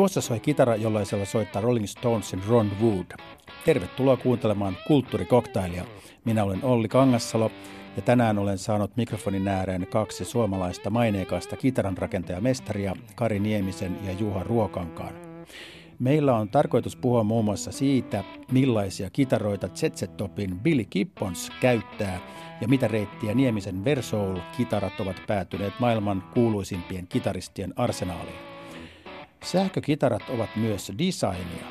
Tuossa soi kitara, jollaisella soittaa Rolling Stonesin Ron Wood. Tervetuloa kuuntelemaan Kulttuurikoktailia. Minä olen Olli Kangassalo ja tänään olen saanut mikrofonin ääreen kaksi suomalaista maineikasta kitaranrakentajamestaria Kari Niemisen ja Juha Ruokankaan. Meillä on tarkoitus puhua muun muassa siitä, millaisia kitaroita Zetzetopin Billy Gibbons käyttää ja mitä reittiä Niemisen Versoul-kitarat ovat päätyneet maailman kuuluisimpien kitaristien arsenaaliin. Sähkökitarat ovat myös designia,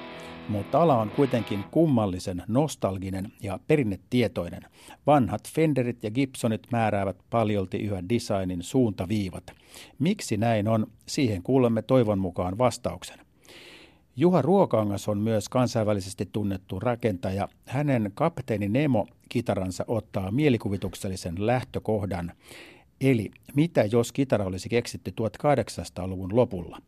mutta ala on kuitenkin kummallisen nostalginen ja perinnetietoinen. Vanhat Fenderit ja Gibsonit määräävät paljolti yhä designin suuntaviivat. Miksi näin on, siihen kuulemme toivon mukaan vastauksen. Juha Ruokangas on myös kansainvälisesti tunnettu rakentaja. Hänen kapteeni Nemo-kitaransa ottaa mielikuvituksellisen lähtökohdan. Eli mitä jos kitara olisi keksitty 1800-luvun lopulla?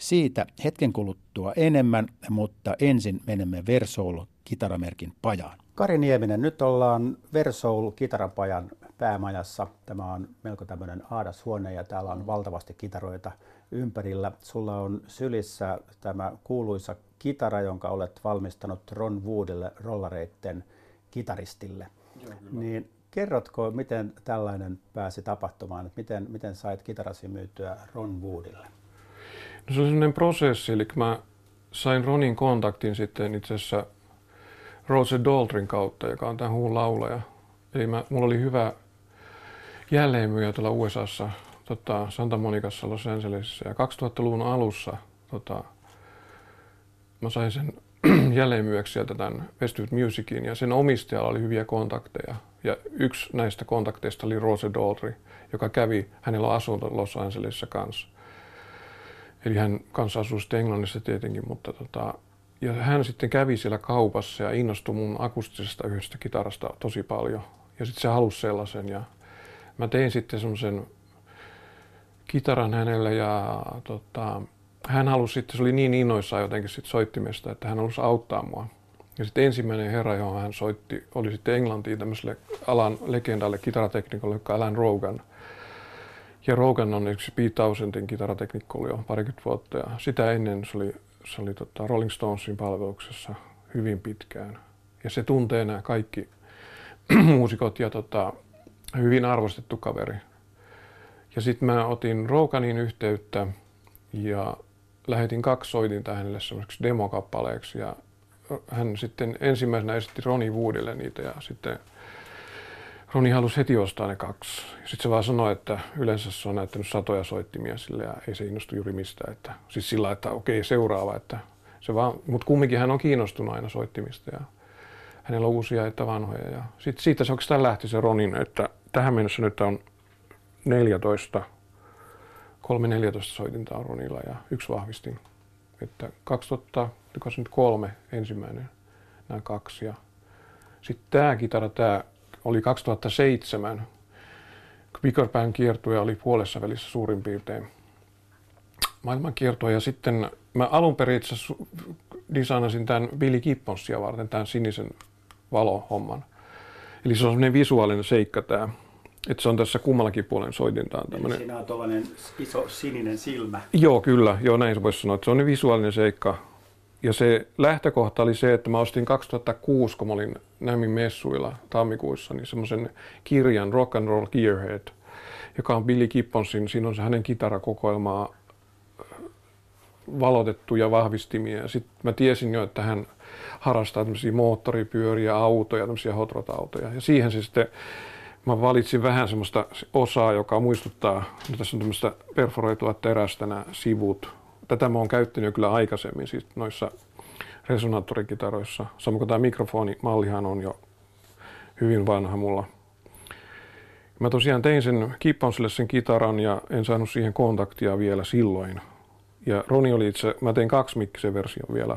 Siitä hetken kuluttua enemmän, mutta ensin menemme Versoul kitaramerkin pajaan. Kari Nieminen, nyt ollaan Versoul kitarapajan päämajassa. Tämä on melko tämmöinen aadashuone ja täällä on valtavasti kitaroita ympärillä. Sulla on sylissä tämä kuuluisa kitara, jonka olet valmistanut Ron Woodille rollareitten kitaristille. Joo, niin kerrotko, miten tällainen pääsi tapahtumaan? Miten, miten sait kitarasi myytyä Ron Woodille? Se oli sellainen prosessi, eli mä sain Ronin kontaktin sitten itse asiassa Roger Daltrin kautta, joka on tämän huun laulaja. Eli mä, mulla oli hyvä jälleenmyyjä tuolla USAssa, tota, Santa Monicassa, Los Angelesissa. Ja 2000-luvun alussa tota, mä sain sen jälleenmyyjäksi sieltä tämän Westwood Musicin ja sen omistajalla oli hyviä kontakteja. Ja yksi näistä kontakteista oli Roger Daltri, joka kävi, hänellä on asunto Los Angelesissa kanssa. Eli hän kanssa asui sitten Englannissa tietenkin, mutta tota, ja hän sitten kävi siellä kaupassa ja innostui mun akustisesta yhdestä kitarasta tosi paljon. Ja sitten se halusi sellaisen ja mä tein sitten semmoisen kitaran hänelle ja tota, hän halusi sitten, se oli niin innoissaan jotenkin sitten soittimesta, että hän halusi auttaa mua. Ja sitten ensimmäinen herra, johon hän soitti, oli sitten Englantiin tämmöiselle alan legendalle kitarateknikolle, joka Alan Rogan – ja Rogan on yksi Pete Townsendin kitarateknikko oli jo parikymmentä vuotta ja sitä ennen se oli, se oli tota Rolling Stonesin palveluksessa hyvin pitkään. Ja se tuntee nämä kaikki muusikot ja tota, hyvin arvostettu kaveri. Ja sitten mä otin Roganin yhteyttä ja lähetin kaksi soitinta hänelle semmoiseksi demokappaleeksi ja hän sitten ensimmäisenä esitti Ronnie Woodille niitä ja sitten Roni halusi heti ostaa ne kaksi. Sitten se vaan sanoi, että yleensä se on näyttänyt satoja soittimia sille ja ei se innostu juuri mistään. Että, siis sillä, että okei, seuraava. Että se vaan, mutta kumminkin hän on kiinnostunut aina soittimista ja hänellä on uusia että vanhoja. Ja sitten siitä se oikeastaan lähti se Ronin, että tähän mennessä nyt on 14, kolme 14 soitinta on Ronilla ja yksi vahvistin. Että 2003 ensimmäinen, nämä kaksi. Ja sitten tämä kitara, tämä oli 2007. Biggerpan kiertue oli puolessa välissä suurin piirtein maailman kiertue. Ja sitten mä alun perin itse designasin tämän Billy Gibbonsia varten, tämän sinisen valohomman. Eli se on sellainen visuaalinen seikka tämä. Että se on tässä kummallakin puolen soitintaan. Tämmönen... Siinä on tuollainen iso sininen silmä. Joo, kyllä. Joo, näin voisi sanoa. Että se on visuaalinen seikka. Ja se lähtökohta oli se, että mä ostin 2006, kun mä olin Nämin messuilla tammikuussa, niin semmoisen kirjan Rock and Roll Gearhead, joka on Billy Gibbonsin, siinä on se hänen kitarakokoelmaa äh, valotettuja vahvistimia. Sitten mä tiesin jo, että hän harrastaa tämmöisiä moottoripyöriä, autoja, tämmöisiä hotrot-autoja. Ja siihen se sitten, mä valitsin vähän semmoista osaa, joka muistuttaa, tässä on tämmöistä perforoitua terästä nämä sivut, tätä mä oon käyttänyt kyllä aikaisemmin siis noissa resonaattorikitaroissa. Samoin kuin tämä mikrofonimallihan on jo hyvin vanha mulla. Mä tosiaan tein sen Kipponsille sen kitaran ja en saanut siihen kontaktia vielä silloin. Ja Roni oli itse, mä tein kaksi mikkisen version vielä.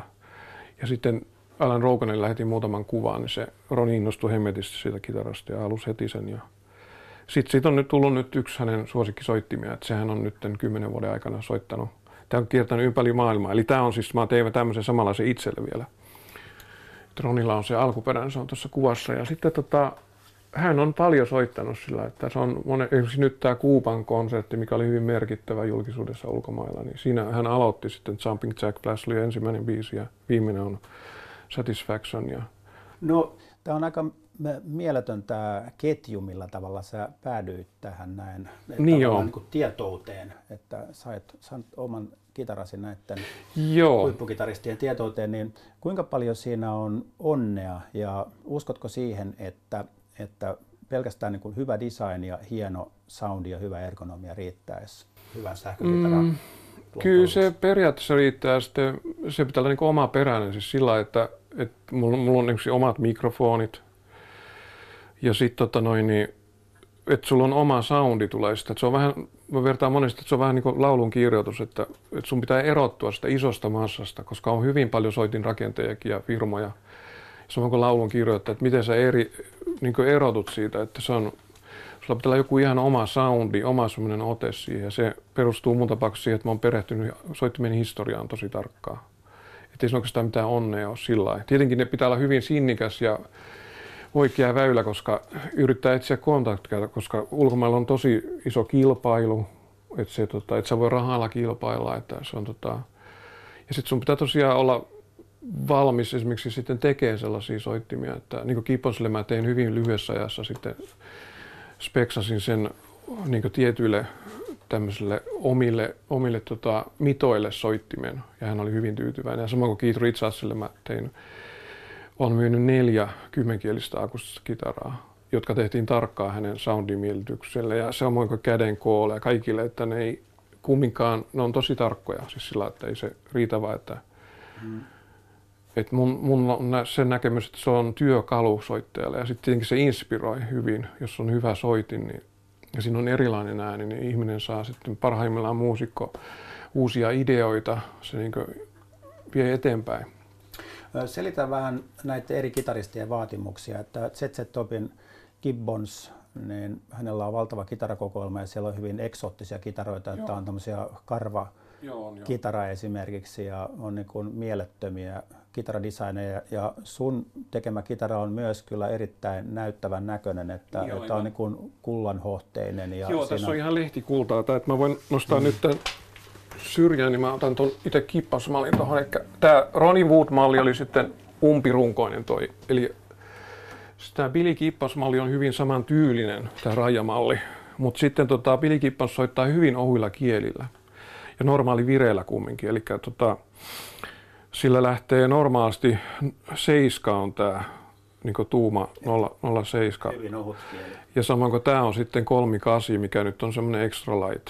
Ja sitten Alan Roganille lähetin muutaman kuvan, niin se Roni innostui hemmetisti siitä kitarasta ja halusi heti sen. Ja sitten siitä on nyt tullut nyt yksi hänen suosikkisoittimia, että sehän on nyt kymmenen vuoden aikana soittanut Tämä on kiertänyt ympäri maailmaa. Eli tämä on siis, mä tein tämmöisen samanlaisen itselle vielä. Tronilla on se alkuperäinen, se on tuossa kuvassa. Ja sitten tota, hän on paljon soittanut sillä, että se on monen, esimerkiksi nyt tämä Kuupan konsertti, mikä oli hyvin merkittävä julkisuudessa ulkomailla, niin siinä hän aloitti sitten Jumping Jack Flash oli ensimmäinen biisi ja viimeinen on Satisfaction. Ja... No, tämä on aika mieletön tämä ketju, millä tavalla sä päädyit tähän näin niin joo. Niin kuin tietouteen, että sait, sait oman kitarasi näiden Joo. huippukitaristien tietouteen, niin kuinka paljon siinä on onnea ja uskotko siihen, että, että pelkästään niin kuin hyvä design ja hieno soundi ja hyvä ergonomia riittäisi hyvän sähkökitaran mm, Kyllä se periaatteessa riittää. Sitten se pitää olla niin oma peräinen siis sillä, että, että mulla, mulla on omat mikrofonit ja sitten tota noin, niin että sulla on oma soundi tulee sitä. Se on vähän, mä vertaan monesti, että se on vähän niin kuin laulun kirjoitus, että, että sun pitää erottua sitä isosta massasta, koska on hyvin paljon soitin rakentejakin ja firmoja. Se on kuin laulun kirjoittaja, että miten sä eri, niin kuin erotut siitä, että se on, sulla pitää olla joku ihan oma soundi, oma semmoinen ote siihen. Ja se perustuu mun tapauksessa siihen, että mä oon perehtynyt soittimien historiaan tosi tarkkaan. Että ei se oikeastaan mitään onnea ole sillä lailla. Tietenkin ne pitää olla hyvin sinnikäs ja oikea väylä, koska yrittää etsiä kontakteja, koska ulkomailla on tosi iso kilpailu, että, se, tota, että sä voi rahalla kilpailla, että se on tota, ja sitten sun pitää tosiaan olla valmis esimerkiksi sitten tekemään sellaisia soittimia, että niin kuin Kiponsille mä tein hyvin lyhyessä ajassa sitten speksasin sen niin tietyille tämmöisille omille, omille tota, mitoille soittimen ja hän oli hyvin tyytyväinen. Ja samoin kuin Keith Richardsille mä tein on myynyt neljä kymmenkielistä akustista kitaraa, jotka tehtiin tarkkaan hänen soundimielitykselle ja samoin kuin käden koolle ja kaikille, että ne ei kumminkaan, ne on tosi tarkkoja, siis sillä, että ei se riitä vaan, että mm. Et mun, mun on sen näkemys, että se on työkalu soittajalle ja sitten tietenkin se inspiroi hyvin, jos on hyvä soitin niin, ja siinä on erilainen ääni, niin ihminen saa sitten parhaimmillaan muusikko uusia ideoita, se niin vie eteenpäin. Selitä vähän näitä eri kitaristien vaatimuksia, että ZZ Topin Gibbons, niin hänellä on valtava kitarakokoelma ja siellä on hyvin eksoottisia kitaroita, Joo. että on tämmöisiä karva Joo, kitara esimerkiksi ja on niin kuin mielettömiä kitaradesigneja ja sun tekemä kitara on myös kyllä erittäin näyttävän näköinen, että, Joo, että on niin kuin kullanhohteinen. Ja Joo, tässä on ihan lehtikultaa, että mä voin nostaa mm. nyt tämän syrjään, niin mä otan tuon itse kippasmallin tuohon. Eli tämä Ronnie Wood-malli oli sitten umpirunkoinen toi. Eli tämä Billy Kippasmalli on hyvin saman tyylinen, tämä rajamalli. Mutta sitten tota, Billy Kippas soittaa hyvin ohuilla kielillä ja normaali vireillä kumminkin. Eli tota, sillä lähtee normaalisti seiska on tämä niin tuuma 0,7. Hyvin ohut kieli. Ja samoin kuin tämä on sitten 3,8, mikä nyt on semmoinen extra light.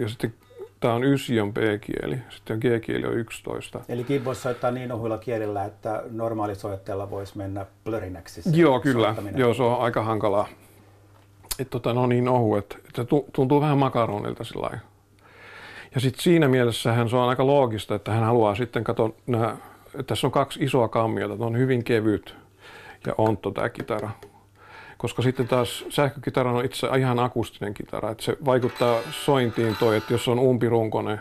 Ja sitten Tämä on 9 on B-kieli, sitten G-kieli on 11. Eli kiinvoisi soittaa niin ohuilla kielillä, että normaalisoittajalla voisi mennä plörinäksi. Joo, kyllä. Joo, se on aika hankalaa. Et tota, no niin ohu, että, että tuntuu vähän makaronilta sillä lailla. Ja sitten siinä mielessähän se on aika loogista, että hän haluaa sitten katsoa, että tässä on kaksi isoa kammiota, että on hyvin kevyt ja ontto tämä kitara koska sitten taas sähkökitara on itse ihan akustinen kitara, että se vaikuttaa sointiin toi, että jos on umpirunkonen,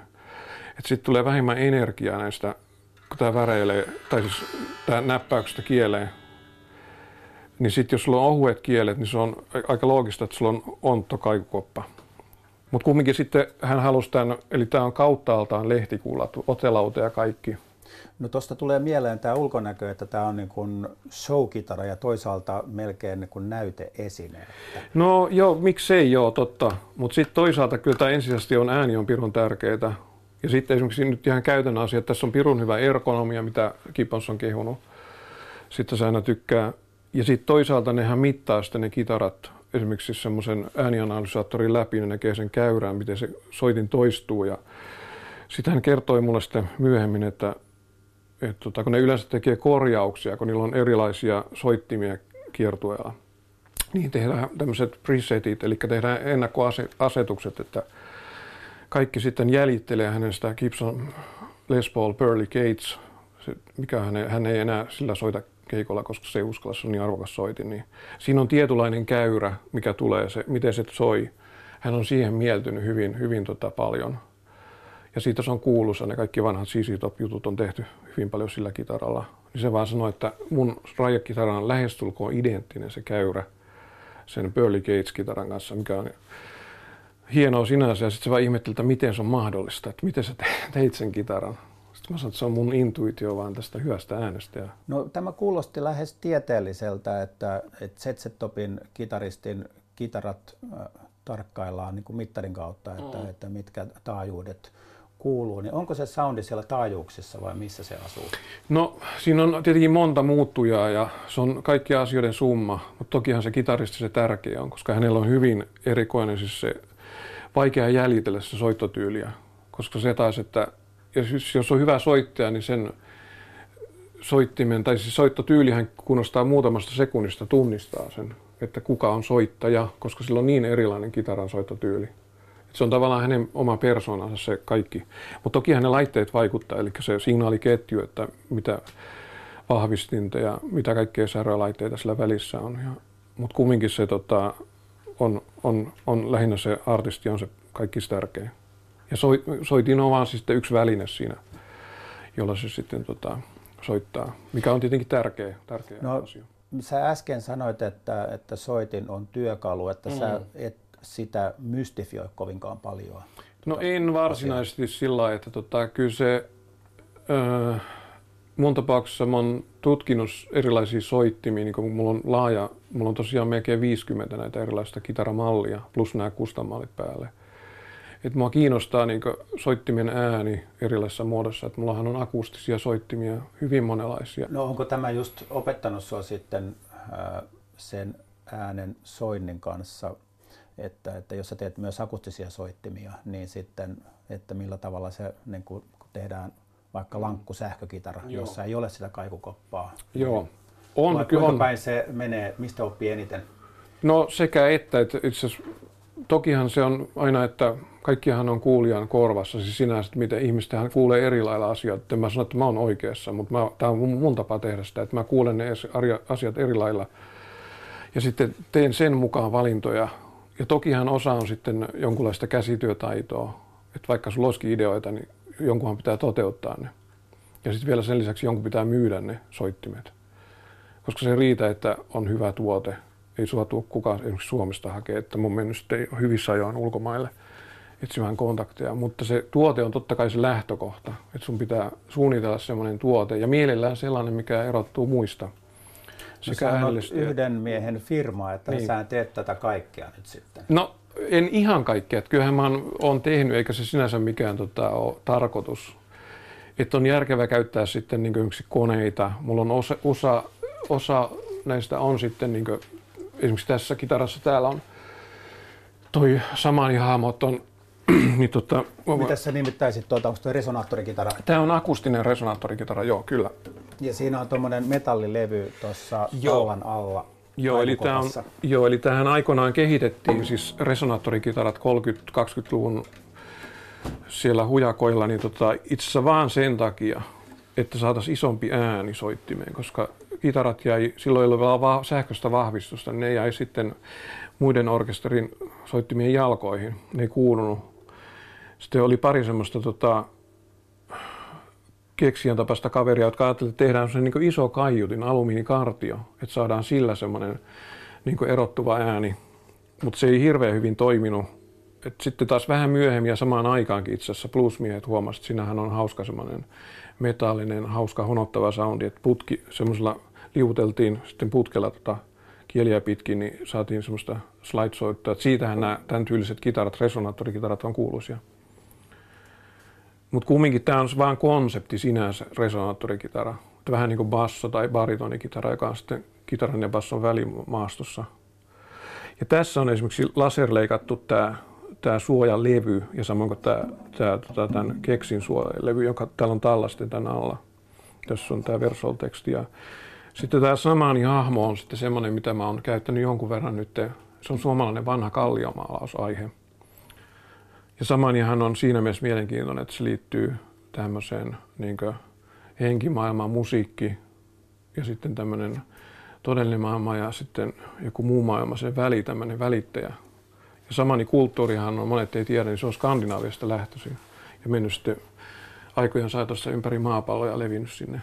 että sitten tulee vähemmän energiaa näistä, kun tämä väreilee, tai siis tämä näppäyksestä kieleen, niin sitten jos sulla on ohuet kielet, niin se on aika loogista, että sulla on ontto kaikukoppa. Mutta kumminkin sitten hän halusi tämän, eli tämä on kauttaaltaan lehtikullat, otelauta ja kaikki. No tuosta tulee mieleen tämä ulkonäkö, että tämä on niin kuin showkitara ja toisaalta melkein niin kuin näyteesine. No joo, miksei joo, totta. Mutta sitten toisaalta kyllä tämä ensisijaisesti on ääni on pirun tärkeää. Ja sitten esimerkiksi nyt ihan käytännön asia, että tässä on pirun hyvä ergonomia, mitä Kipons on kehunut. Sitten se aina tykkää. Ja sitten toisaalta nehän mittaa sitten ne kitarat esimerkiksi semmoisen äänianalysaattorin läpi, ne näkee sen käyrään, miten se soitin toistuu. Ja sitten hän kertoi mulle sitten myöhemmin, että et tota, kun ne yleensä tekee korjauksia, kun niillä on erilaisia soittimia kiertueella, niin tehdään tämmöiset presetit, eli tehdään ennakkoasetukset, että kaikki sitten jäljittelee hänen sitä Gibson Les Paul Pearly Gates, mikä hän, ei, hän ei enää sillä soita keikolla, koska se ei uskalla, se on niin arvokas soitin. Niin siinä on tietynlainen käyrä, mikä tulee, se, miten se soi. Hän on siihen mieltynyt hyvin, hyvin tota paljon. Ja siitä se on kuuluisa, ne kaikki vanhat CC Top-jutut on tehty hyvin paljon sillä kitaralla. Niin se vaan sanoi, että mun rajakitara on lähestulkoon identtinen se käyrä sen Burley Gates-kitaran kanssa, mikä on hienoa sinänsä. Ja sitten se vaan ihmetteli, että miten se on mahdollista, että miten sä teit sen kitaran. Sitten mä sanoin, että se on mun intuitio vaan tästä hyvästä äänestä. No tämä kuulosti lähes tieteelliseltä, että, että Setsetopin kitaristin kitarat äh, tarkkaillaan niin kuin mittarin kautta, että, mm. että mitkä taajuudet kuuluu, niin onko se soundi siellä taajuuksissa vai missä se asuu? No siinä on tietenkin monta muuttujaa ja se on kaikkien asioiden summa, mutta tokihan se kitaristi se tärkeä on, koska hänellä on hyvin erikoinen siis se vaikea jäljitellä se soittotyyliä, koska se taas, että jos on hyvä soittaja, niin sen soittimen, tai siis soittotyylihän kunnostaa muutamasta sekunnista tunnistaa sen, että kuka on soittaja, koska sillä on niin erilainen kitaran soittotyyli. Se on tavallaan hänen oma persoonansa se kaikki. Mutta toki hänen laitteet vaikuttaa, eli se signaaliketju, että mitä vahvistinta ja mitä kaikkea säärälaitteita sillä välissä on. Mutta kumminkin se tota, on, on, on, lähinnä se artisti on se kaikki tärkein. Ja soi, soitin on vaan sitten yksi väline siinä, jolla se sitten tota, soittaa, mikä on tietenkin tärkeä, tärkeä no, asia. Sä äsken sanoit, että, että soitin on työkalu, että mm. sä et sitä mystifioi kovinkaan paljon. No en varsinaisesti asiaa. sillä lailla, että tota, kyllä se, öö, mun tapauksessa mä oon tutkinut erilaisia soittimia, niin kun mulla on laaja, mulla on tosiaan melkein 50 näitä erilaista kitaramallia, plus nämä kustamallit päälle. Et mua kiinnostaa niin soittimen ääni erilaisessa muodossa, että mullahan on akustisia soittimia hyvin monenlaisia. No onko tämä just opettanut sua sitten äh, sen äänen soinnin kanssa että, että jos sä teet myös akustisia soittimia, niin sitten, että millä tavalla se niin kun tehdään vaikka lankku sähkökitara, Joo. jossa ei ole sitä kaikukoppaa. Joo. On, Vai kyllä on. päin se menee, mistä oppii eniten? No sekä että, että itse tokihan se on aina, että kaikkihan on kuulijan korvassa, siis sinänsä, että miten ihmistähän kuulee eri lailla asioita. Mä sanon, että mä oon oikeassa, mutta tämä on mun, mun tapa tehdä sitä, että mä kuulen ne asiat eri lailla. Ja sitten teen sen mukaan valintoja, ja tokihan osa on sitten jonkunlaista käsityötaitoa, että vaikka sulla olisikin ideoita, niin jonkunhan pitää toteuttaa ne. Ja sitten vielä sen lisäksi jonkun pitää myydä ne soittimet. Koska se riitä, että on hyvä tuote. Ei sua tule kukaan esimerkiksi Suomesta hakea, että mun mennyt sitten hyvissä ajoin ulkomaille etsimään kontakteja. Mutta se tuote on totta kai se lähtökohta. Että sun pitää suunnitella semmoinen tuote ja mielellään sellainen, mikä erottuu muista – sekä no, yhden miehen firma, että niin. sä teet tätä kaikkea nyt sitten. No en ihan kaikkea. Että kyllähän mä oon tehnyt, eikä se sinänsä mikään tota, ole tarkoitus. Että on järkevää käyttää sitten niin yksi koneita. Mulla on osa, osa, osa näistä on sitten, niin kuin, esimerkiksi tässä kitarassa täällä on toi samani hahmot on niin tota, Mitä sä nimittäisit tuota, onko tuo resonaattorikitara? Tämä on akustinen resonaattorikitara, joo, kyllä. Ja siinä on tuommoinen metallilevy tuossa tallan alla. Joo eli, tämä on, joo, eli tähän aikoinaan kehitettiin siis resonaattorikitarat 30-20-luvun siellä hujakoilla, niin tota, itse asiassa vaan sen takia, että saataisiin isompi ääni soittimeen, koska kitarat jäi, silloin ei ollut vielä sähköistä vahvistusta, niin ne jäi sitten muiden orkesterin soittimien jalkoihin. Ne ei kuulunut. Sitten oli pari semmoista tota, keksijän tapaista kaveria, jotka ajattelivat, että tehdään niin iso kaiutin, alumiinikartio, että saadaan sillä semmoinen niin erottuva ääni. Mutta se ei hirveän hyvin toiminut. Et sitten taas vähän myöhemmin ja samaan aikaankin itse asiassa plusmiehet huomasivat, että siinähän on hauska semmoinen metallinen, hauska honottava soundi, että putki semmoisella liuteltiin sitten putkella tota kieliä pitkin, niin saatiin semmoista slide-soittoa. Siitähän nämä tämän tyyliset kitarat, resonaattorikitarat on kuuluisia. Mutta kumminkin tämä on vain konsepti sinänsä, resonaattorikitara. Vähän niin kuin basso tai baritonikitara, joka on sitten kitaran ja basson välimaastossa. Ja tässä on esimerkiksi laserleikattu tämä, tämä suojalevy ja samoin kuin tämä, tämä tota, tämän keksin suojalevy, joka täällä on tallasten tämän alla. Tässä on tämä Versol-teksti. Sitten tämä samani hahmo on sitten semmoinen, mitä mä oon käyttänyt jonkun verran nyt. Se on suomalainen vanha kalliomaalausaihe. Ja Samanihan on siinä mielessä mielenkiintoinen, että se liittyy tämmöiseen niin henkimaailmaan, musiikki ja sitten tämmöinen todellinen maailma ja sitten joku muu maailma, se väli, tämmöinen välittäjä. Ja samani kulttuurihan on, monet ei tiedä, niin se on Skandinaaviasta lähtöisin ja mennyt sitten aikojen saatossa ympäri maapalloa ja levinnyt sinne.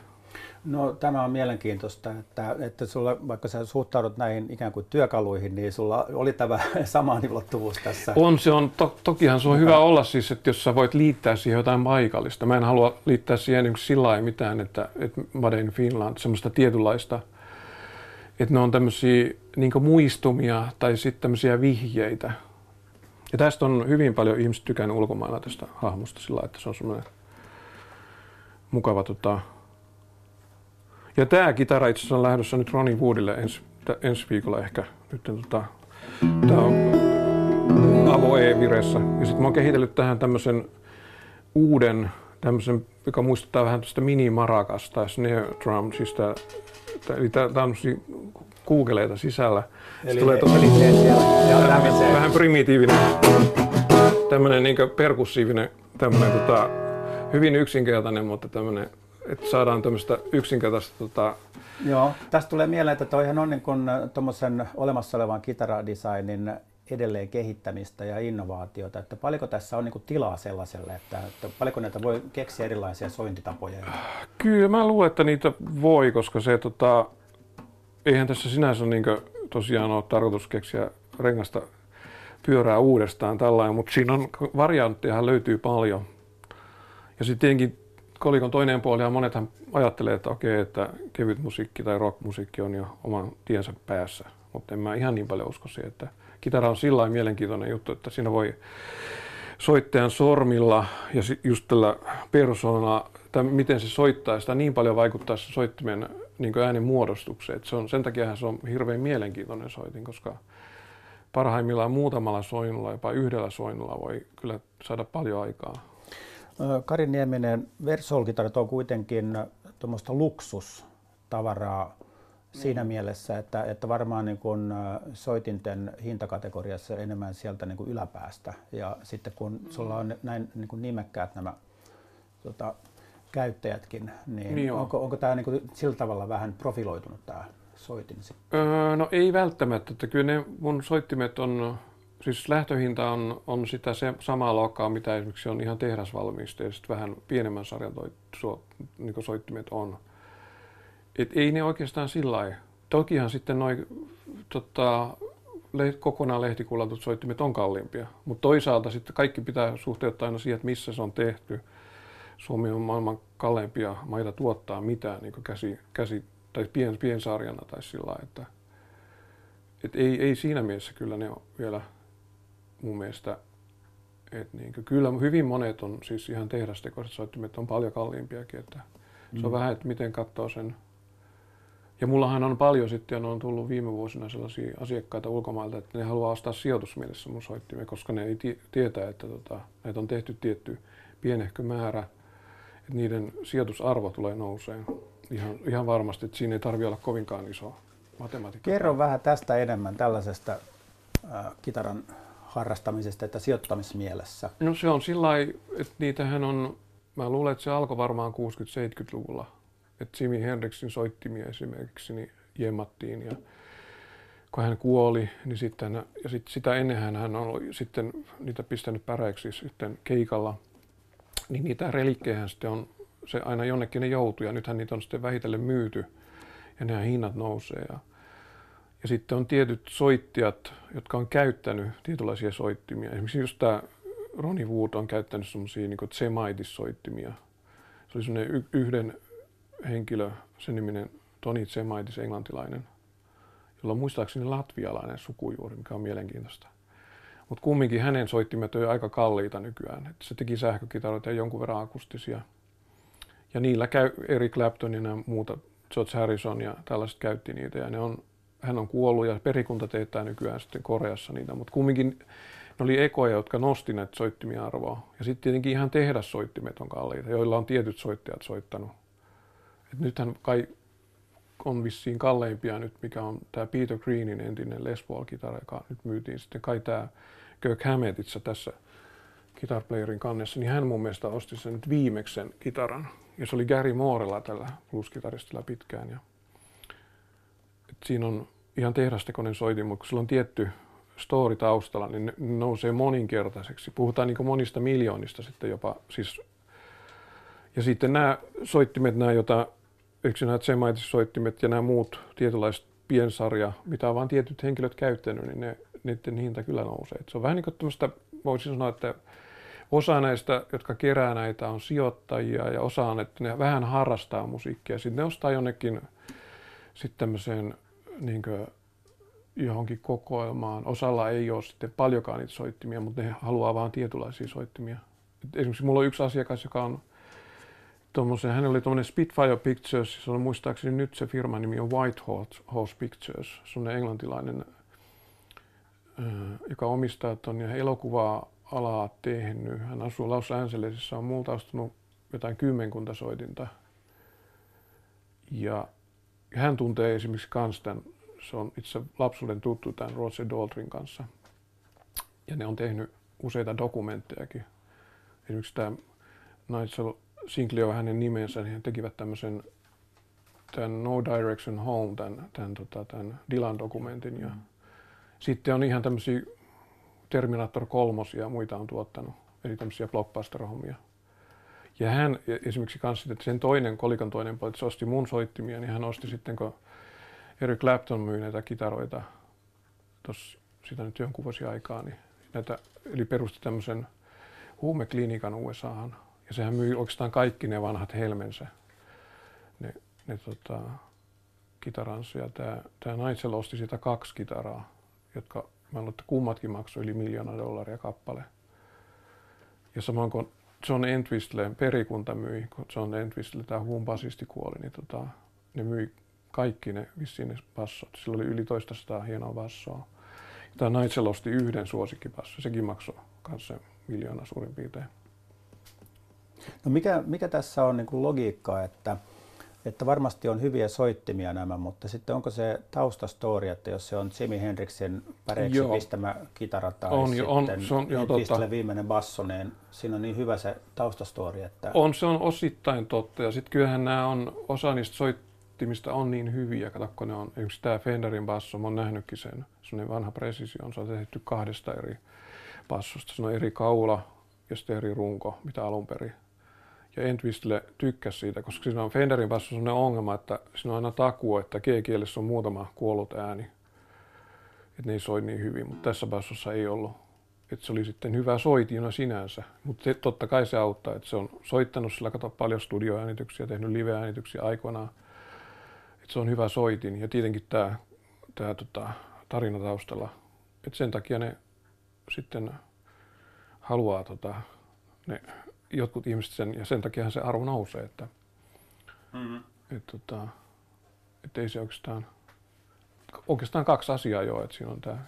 No tämä on mielenkiintoista, että, että sulla, vaikka sä suhtaudut näihin ikään kuin työkaluihin, niin sulla oli tämä sama ulottuvuus tässä. On se on, to, tokihan se on hyvä olla siis, että jos sä voit liittää siihen jotain paikallista. Mä en halua liittää siihen niin sillä lailla mitään, että, että Made in Finland, semmoista tietynlaista, että ne on tämmöisiä niin muistumia tai sitten tämmöisiä vihjeitä. Ja tästä on hyvin paljon ihmiset tykännyt ulkomailla tästä hahmosta sillä että se on semmoinen mukava tota, ja tämä kitara itse asiassa on lähdössä nyt Ronnie Woodille ensi, ensi viikolla ehkä. Nyt tota, tämä on Avo E-viressä. Ja sitten mä oon kehitellyt tähän tämmöisen uuden, tämmöisen, joka muistuttaa vähän tästä mini-marakas tai snare drum, siis tää, tää, eli tää, tää on kuukeleita sisällä. Eli, tulee tosi, vähän, vähän primitiivinen, tämmöinen niin perkussiivinen, tämmöinen tota, hyvin yksinkertainen, mutta tämmöinen että saadaan tämmöistä yksinkertaista... Tota... Joo, tästä tulee mieleen, että toihan on niin kuin tuommoisen olemassa olevan kitaradesignin edelleen kehittämistä ja innovaatiota, että paljonko tässä on niin tilaa sellaiselle, että, että paljonko näitä voi keksiä erilaisia sointitapoja? Kyllä mä luulen, että niitä voi, koska se tota, eihän tässä sinänsä niin tosiaan ole tarkoitus keksiä rengasta pyörää uudestaan tällainen, mutta siinä on variantteja löytyy paljon. Ja sitten tietenkin kolikon toinen puoli ja monethan ajattelee, että okei, että kevyt musiikki tai rockmusiikki on jo oman tiensä päässä. Mutta en mä ihan niin paljon usko siihen, että kitara on sillä mielenkiintoinen juttu, että siinä voi soittajan sormilla ja just tällä persoonalla, että miten se soittaa, sitä niin paljon vaikuttaa se soittimen niin äänen muodostukseen. se on, sen takia se on hirveän mielenkiintoinen soitin, koska parhaimmillaan muutamalla soinnulla, jopa yhdellä soinnulla voi kyllä saada paljon aikaa. Kari Nieminen, Versoul-kitarat on kuitenkin tuommoista luksustavaraa siinä mm. mielessä, että, että varmaan niin kun soitinten hintakategoriassa enemmän sieltä niin kuin yläpäästä. Ja sitten kun mm. sulla on näin niin kuin nimekkäät nämä tota, käyttäjätkin, niin, niin onko, onko tämä niin kuin sillä tavalla vähän profiloitunut tämä soitin? Öö, no ei välttämättä, että kyllä ne mun soittimet on siis lähtöhinta on, on sitä se, samaa luokkaa, mitä esimerkiksi on ihan tehdasvalmisteiset, vähän pienemmän sarjan toi, so, niin soittimet on. Et ei ne oikeastaan sillä lailla. Tokihan sitten noin tota, le, kokonaan lehtikullatut soittimet on kalliimpia, mutta toisaalta sitten kaikki pitää suhteuttaa aina siihen, että missä se on tehty. Suomi on maailman kalleimpia maita tuottaa mitään niin käsi, käsi, tai pien, piensarjana tai sillä lailla, että et ei, ei siinä mielessä kyllä ne on vielä mun mielestä, että niin kyllä hyvin monet on siis ihan tehdastekoiset soittimet on paljon kalliimpiakin, että mm. se on mm. vähän, että miten katsoo sen. Ja mullahan on paljon sitten, on tullut viime vuosina sellaisia asiakkaita ulkomailta, että ne haluaa ostaa sijoitusmielessä mun soittimia, koska ne ei tietää, että tota, näitä on tehty tietty pienehkö määrä, että niiden sijoitusarvo tulee nouseen ihan, ihan varmasti, että siinä ei tarvitse olla kovinkaan iso matematiikka. Kerro vähän tästä enemmän tällaisesta äh, kitaran harrastamisesta että sijoittamismielessä? No se on sillä että niitähän on, mä luulen, että se alkoi varmaan 60-70-luvulla. Että Jimi Hendrixin soittimia esimerkiksi niin jemmattiin ja kun hän kuoli, niin sitten, ja sit, sitä ennen hän on sitten niitä pistänyt päräiksi sitten keikalla, niin niitä relikkejä sitten on, se aina jonnekin ne joutuu ja nythän niitä on sitten vähitellen myyty ja nämä hinnat nousee. Ja ja sitten on tietyt soittijat, jotka on käyttänyt tietynlaisia soittimia. Esimerkiksi just tämä Ronnie Wood on käyttänyt semmoisia niin Zemaitis-soittimia. Se oli semmoinen yhden henkilö, sen niminen Toni Zemaitis, englantilainen, jolla on muistaakseni latvialainen sukujuuri, mikä on mielenkiintoista. Mutta kumminkin hänen soittimet on aika kalliita nykyään. Et se teki sähkökitaroita ja jonkun verran akustisia. Ja niillä käy Eric Clapton ja muuta, George Harrison ja tällaiset käytti niitä. Ja ne on hän on kuollut ja perikunta teettää nykyään sitten Koreassa niitä, mutta kumminkin ne oli ekoja, jotka nosti näitä soittimia arvoa. Ja sitten tietenkin ihan tehdassoittimet on kalliita, joilla on tietyt soittajat soittanut. Et nythän kai on vissiin kalleimpia nyt, mikä on tämä Peter Greenin entinen Les Paul-kitara, joka nyt myytiin sitten kai tämä Kirk Hammettissa tässä Guitar Playerin kannessa, niin hän mun mielestä osti sen nyt viimeksen kitaran. Ja se oli Gary Moorella tällä blues-kitaristilla pitkään. Ja siinä on ihan tehdastekoinen soitin, mutta kun sillä on tietty story taustalla, niin ne nousee moninkertaiseksi. Puhutaan niin monista miljoonista sitten jopa. Siis, ja sitten nämä soittimet, nämä, joita esimerkiksi nämä Zemaitis-soittimet ja nämä muut tietynlaiset piensarja, mitä on vain tietyt henkilöt käyttänyt, niin ne, niiden hinta kyllä nousee. Et se on vähän niin kuin tämmöistä, voisin sanoa, että osa näistä, jotka kerää näitä, on sijoittajia ja osa on, että ne vähän harrastaa musiikkia. Sitten ne ostaa jonnekin sitten tämmöiseen niin johonkin kokoelmaan. Osalla ei ole sitten paljonkaan niitä soittimia, mutta ne haluaa vain tietynlaisia soittimia. Et esimerkiksi mulla on yksi asiakas, joka on tommosen, hänellä oli tuommoinen Spitfire Pictures, se on muistaakseni nyt se firman nimi on White Horse Pictures, semmoinen englantilainen, joka omistaa tuon ja elokuvaa alaa tehnyt. Hän asuu Los Angelesissa, on multa ostunut jotain kymmenkunta soitinta. Ja hän tuntee esimerkiksi kans tämän, se on itse lapsuuden tuttu tämän Roger Daltrin kanssa. Ja ne on tehnyt useita dokumenttejakin. Esimerkiksi tämä Nigel Sinclair on hänen nimensä, niin he tekivät tämmöisen tämän No Direction Home, tämän, tämän, tota, tämän Dylan-dokumentin. Ja mm. Sitten on ihan tämmöisiä Terminator 3 ja muita on tuottanut, eli tämmöisiä blockbuster-hommia. Ja hän esimerkiksi kanssa, että sen toinen, kolikon toinen puoli, että se osti mun soittimia, niin hän osti sitten, kun Eric Clapton myi näitä kitaroita tuossa sitä nyt jonkun vuosi aikaa, niin näitä, eli perusti tämmöisen huumeklinikan USAhan. Ja sehän myi oikeastaan kaikki ne vanhat helmensä, ne, ne tota, kitaransa. Ja tämä, tämä Nigel osti sitä kaksi kitaraa, jotka mä luulen, että kummatkin maksoi yli miljoona dollaria kappale. Ja samoin kuin John Entwistle perikunta myi, kun John Entwistle, tämä huun basisti kuoli, niin tota, ne myi kaikki ne vissiin ne bassot. Sillä oli yli toista sataa hienoa bassoa. Tämä Nigel osti yhden suosikkipasso, sekin maksoi kanssa miljoona suurin piirtein. No mikä, mikä tässä on niin kuin logiikka, että, että varmasti on hyviä soittimia nämä, mutta sitten onko se taustastori, että jos se on Jimi Hendrixin päreiksi joo. pistämä kitara tai on, sitten on, se on, joo, totta. viimeinen basso, niin siinä on niin hyvä se taustastori, että... On, se on osittain totta. Ja sitten kyllähän nämä on, osa niistä soittimista on niin hyviä, kato kun ne on, esimerkiksi tämä Fenderin basso, mä oon nähnytkin sen, se on vanha Precision, se on tehty kahdesta eri bassosta, se on eri kaula ja sitten eri runko, mitä alun perin ja Entwistle tykkäsi siitä, koska siinä on Fenderin päässä sellainen ongelma, että siinä on aina takuu, että G-kielessä on muutama kuollut ääni. Että ne ei soi niin hyvin, mutta tässä bassossa ei ollut. Että se oli sitten hyvä soitina sinänsä, mutta totta kai se auttaa, että se on soittanut sillä kato paljon studioäänityksiä, tehnyt live-äänityksiä aikoinaan. Että se on hyvä soitin ja tietenkin tämä, tämä tota, tarina taustalla. Että sen takia ne sitten haluaa tota, ne jotkut ihmiset sen, ja sen takia se arvo nousee, että mm-hmm. et, tota, et ei se oikeastaan, oikeastaan kaksi asiaa jo, että siinä on tämä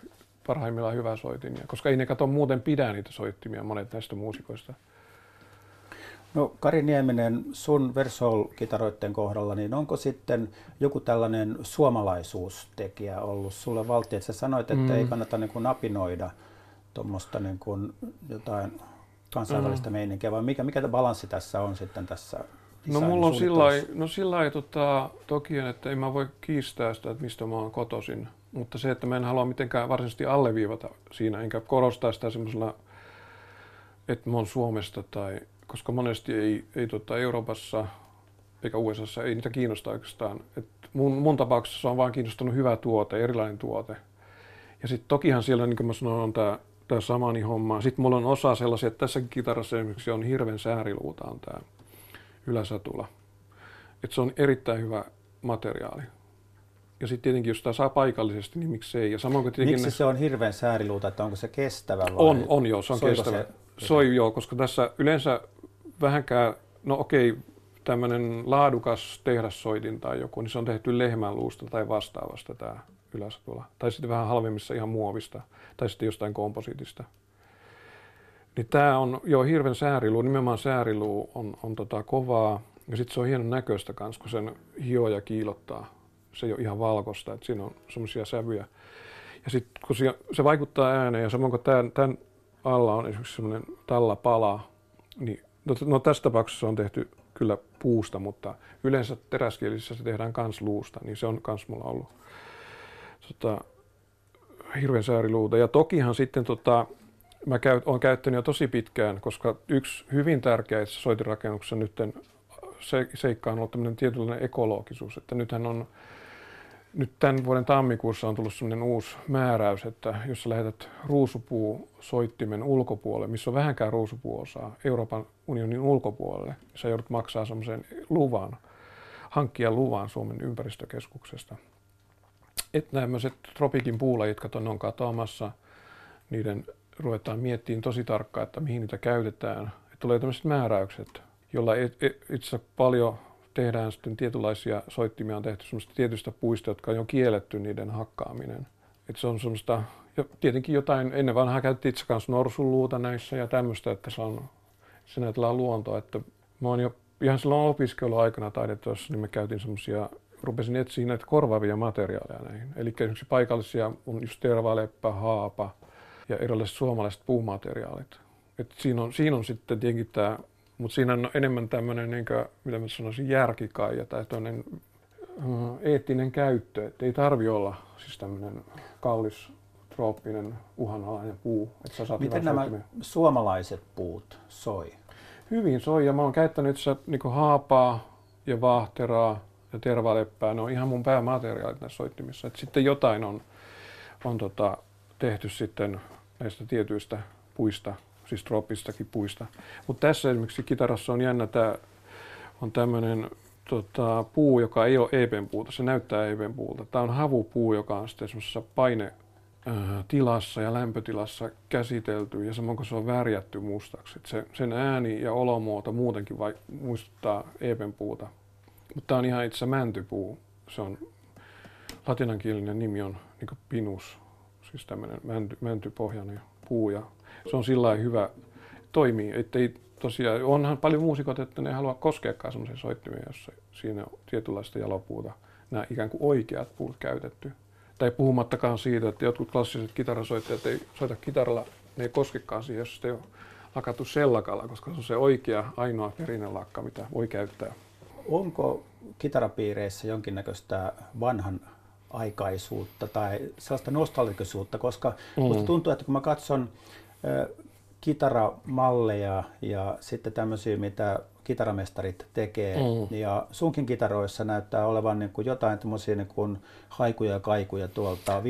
parhaimmillaan hyvä soitin, ja, koska ei ne kato muuten pidä niitä soittimia, monet näistä muusikoista. No Kari Nieminen, sun Versol-kitaroiden kohdalla, niin onko sitten joku tällainen suomalaisuustekijä ollut sulle valti, että sä sanoit, että mm. ei kannata niin kuin napinoida tuommoista niin kuin jotain kansainvälistä mm. meininkiä, vai mikä, mikä balanssi tässä on sitten tässä No mulla on sillä no sillä tota, toki, että en mä voi kiistää sitä, että mistä mä oon kotoisin, mutta se, että mä en halua mitenkään varsinaisesti alleviivata siinä, enkä korostaa sitä semmoisella, että mä oon Suomesta tai, koska monesti ei, ei tota Euroopassa eikä USAssa ei niitä kiinnosta oikeastaan. Et mun, mun tapauksessa on vaan kiinnostanut hyvä tuote, erilainen tuote. Ja sitten tokihan siellä, niin kuin mä sanoin, on tämä tämä samani homma. Sitten mulla on osa sellaisia, että tässä kitarassa esimerkiksi on hirven sääriluuta on tämä yläsatula. Että se on erittäin hyvä materiaali. Ja sitten tietenkin, jos sitä saa paikallisesti, niin miksei. Ja samoin kuin Miksi ne... se on hirveän sääriluuta, että onko se kestävä vai? On, on joo, se on Soiko kestävä. Se... Soi joo, koska tässä yleensä vähänkään, no okei, tämmöinen laadukas tehdassoitin tai joku, niin se on tehty lehmän luusta tai vastaavasta tämä yläsatula. Tai sitten vähän halvemmissa ihan muovista tai sitten jostain komposiitista. Niin tämä on jo hirveän sääriluu, nimenomaan sääriluu on, on tota kovaa. Ja sitten se on hienon näköistä kans, kun sen hioja kiilottaa. Se ei ole ihan valkoista, että siinä on semmoisia sävyjä. Ja sitten kun se, se vaikuttaa ääneen, ja samoin kuin tämän, tämän alla on esimerkiksi semmoinen tallapala, niin no, no tässä tapauksessa on tehty kyllä puusta, mutta yleensä teräskielisissä se tehdään kans luusta, niin se on kans mulla ollut tota, hirveän sääriluuta. Ja tokihan sitten tota, mä käy, olen käyttänyt jo tosi pitkään, koska yksi hyvin tärkeä soitirakennuksessa nyt se, seikka on ollut tämmöinen tietynlainen ekologisuus, että nythän on nyt tämän vuoden tammikuussa on tullut sellainen uusi määräys, että jos sä lähetät ruusupuu-soittimen ulkopuolelle, missä on vähänkään ruusupuosaa, Euroopan unionin ulkopuolelle, sä joudut maksaa semmoisen luvan, hankkia luvan Suomen ympäristökeskuksesta. Että tämmöiset tropikin puulajit, jotka on katoamassa, niiden ruvetaan miettimään tosi tarkkaan, että mihin niitä käytetään. Että tulee tämmöiset määräykset, jolla itse paljon tehdään sitten tietynlaisia soittimia, on tehty semmoista tietystä puista, jotka on jo kielletty niiden hakkaaminen. Että se on semmoista, ja tietenkin jotain, ennen vanhaa käytettiin itse kanssa norsuluuta näissä ja tämmöistä, että se on, se näytellään luontoa, että mä oon jo ihan silloin opiskeluaikana taidetuossa, niin me käytin semmoisia, rupesin etsiä näitä korvaavia materiaaleja näihin. Eli esimerkiksi paikallisia on just tervaleppä, haapa ja erilaiset suomalaiset puumateriaalit. Et siinä, on, siinä on sitten tietenkin tämä mutta siinä on enemmän tämmöinen, niin kuin, mitä mä sanoisin, järkikaija tai toinen uh, eettinen käyttö. Että ei tarvi olla siis tämmöinen kallis, trooppinen, uhanalainen puu. Että sä saat Miten nämä soittimia. suomalaiset puut soi? Hyvin soi ja mä oon käyttänyt itse niin haapaa ja vaahteraa ja tervaleppää. Ne on ihan mun päämateriaalit näissä soittimissa. Et sitten jotain on, on tota, tehty sitten näistä tietyistä puista siis trooppistakin puista. Mutta tässä esimerkiksi kitarassa on jännä, tämä on tämmöinen tota, puu, joka ei ole EPn puuta, se näyttää EPn puulta. Tämä on havupuu, joka on sitten semmoisessa paine tilassa ja lämpötilassa käsitelty ja samoin kuin se on värjätty mustaksi. se, sen ääni ja olomuoto muutenkin vai, muistuttaa EPen puuta. Mutta tämä on ihan itse mäntypuu. Se on latinankielinen nimi on niin pinus, siis tämmöinen mänty, mäntypohjainen puu ja se on sillä hyvä toimii, että ei tosiaan, onhan paljon muusikot, että ne haluaa koskeakaan semmoisen soittimeen, jossa siinä on tietynlaista jalopuuta, nämä ikään kuin oikeat puut käytetty. Tai puhumattakaan siitä, että jotkut klassiset kitarasoittajat ei soita kitaralla, ne ei koskekaan siihen, jos ei ole lakattu sellakalla, koska se on se oikea ainoa perinnelakka, mitä voi käyttää. Onko kitarapiireissä jonkinnäköistä vanhan aikaisuutta tai sellaista nostalgisuutta, koska mm. tuntuu, että kun mä katson kitaramalleja ja sitten tämmöisiä, mitä kitaramestarit tekee. Mm. Ja sunkin kitaroissa näyttää olevan niin kuin jotain tämmöisiä niin kuin haikuja ja kaikuja tuolta 50-60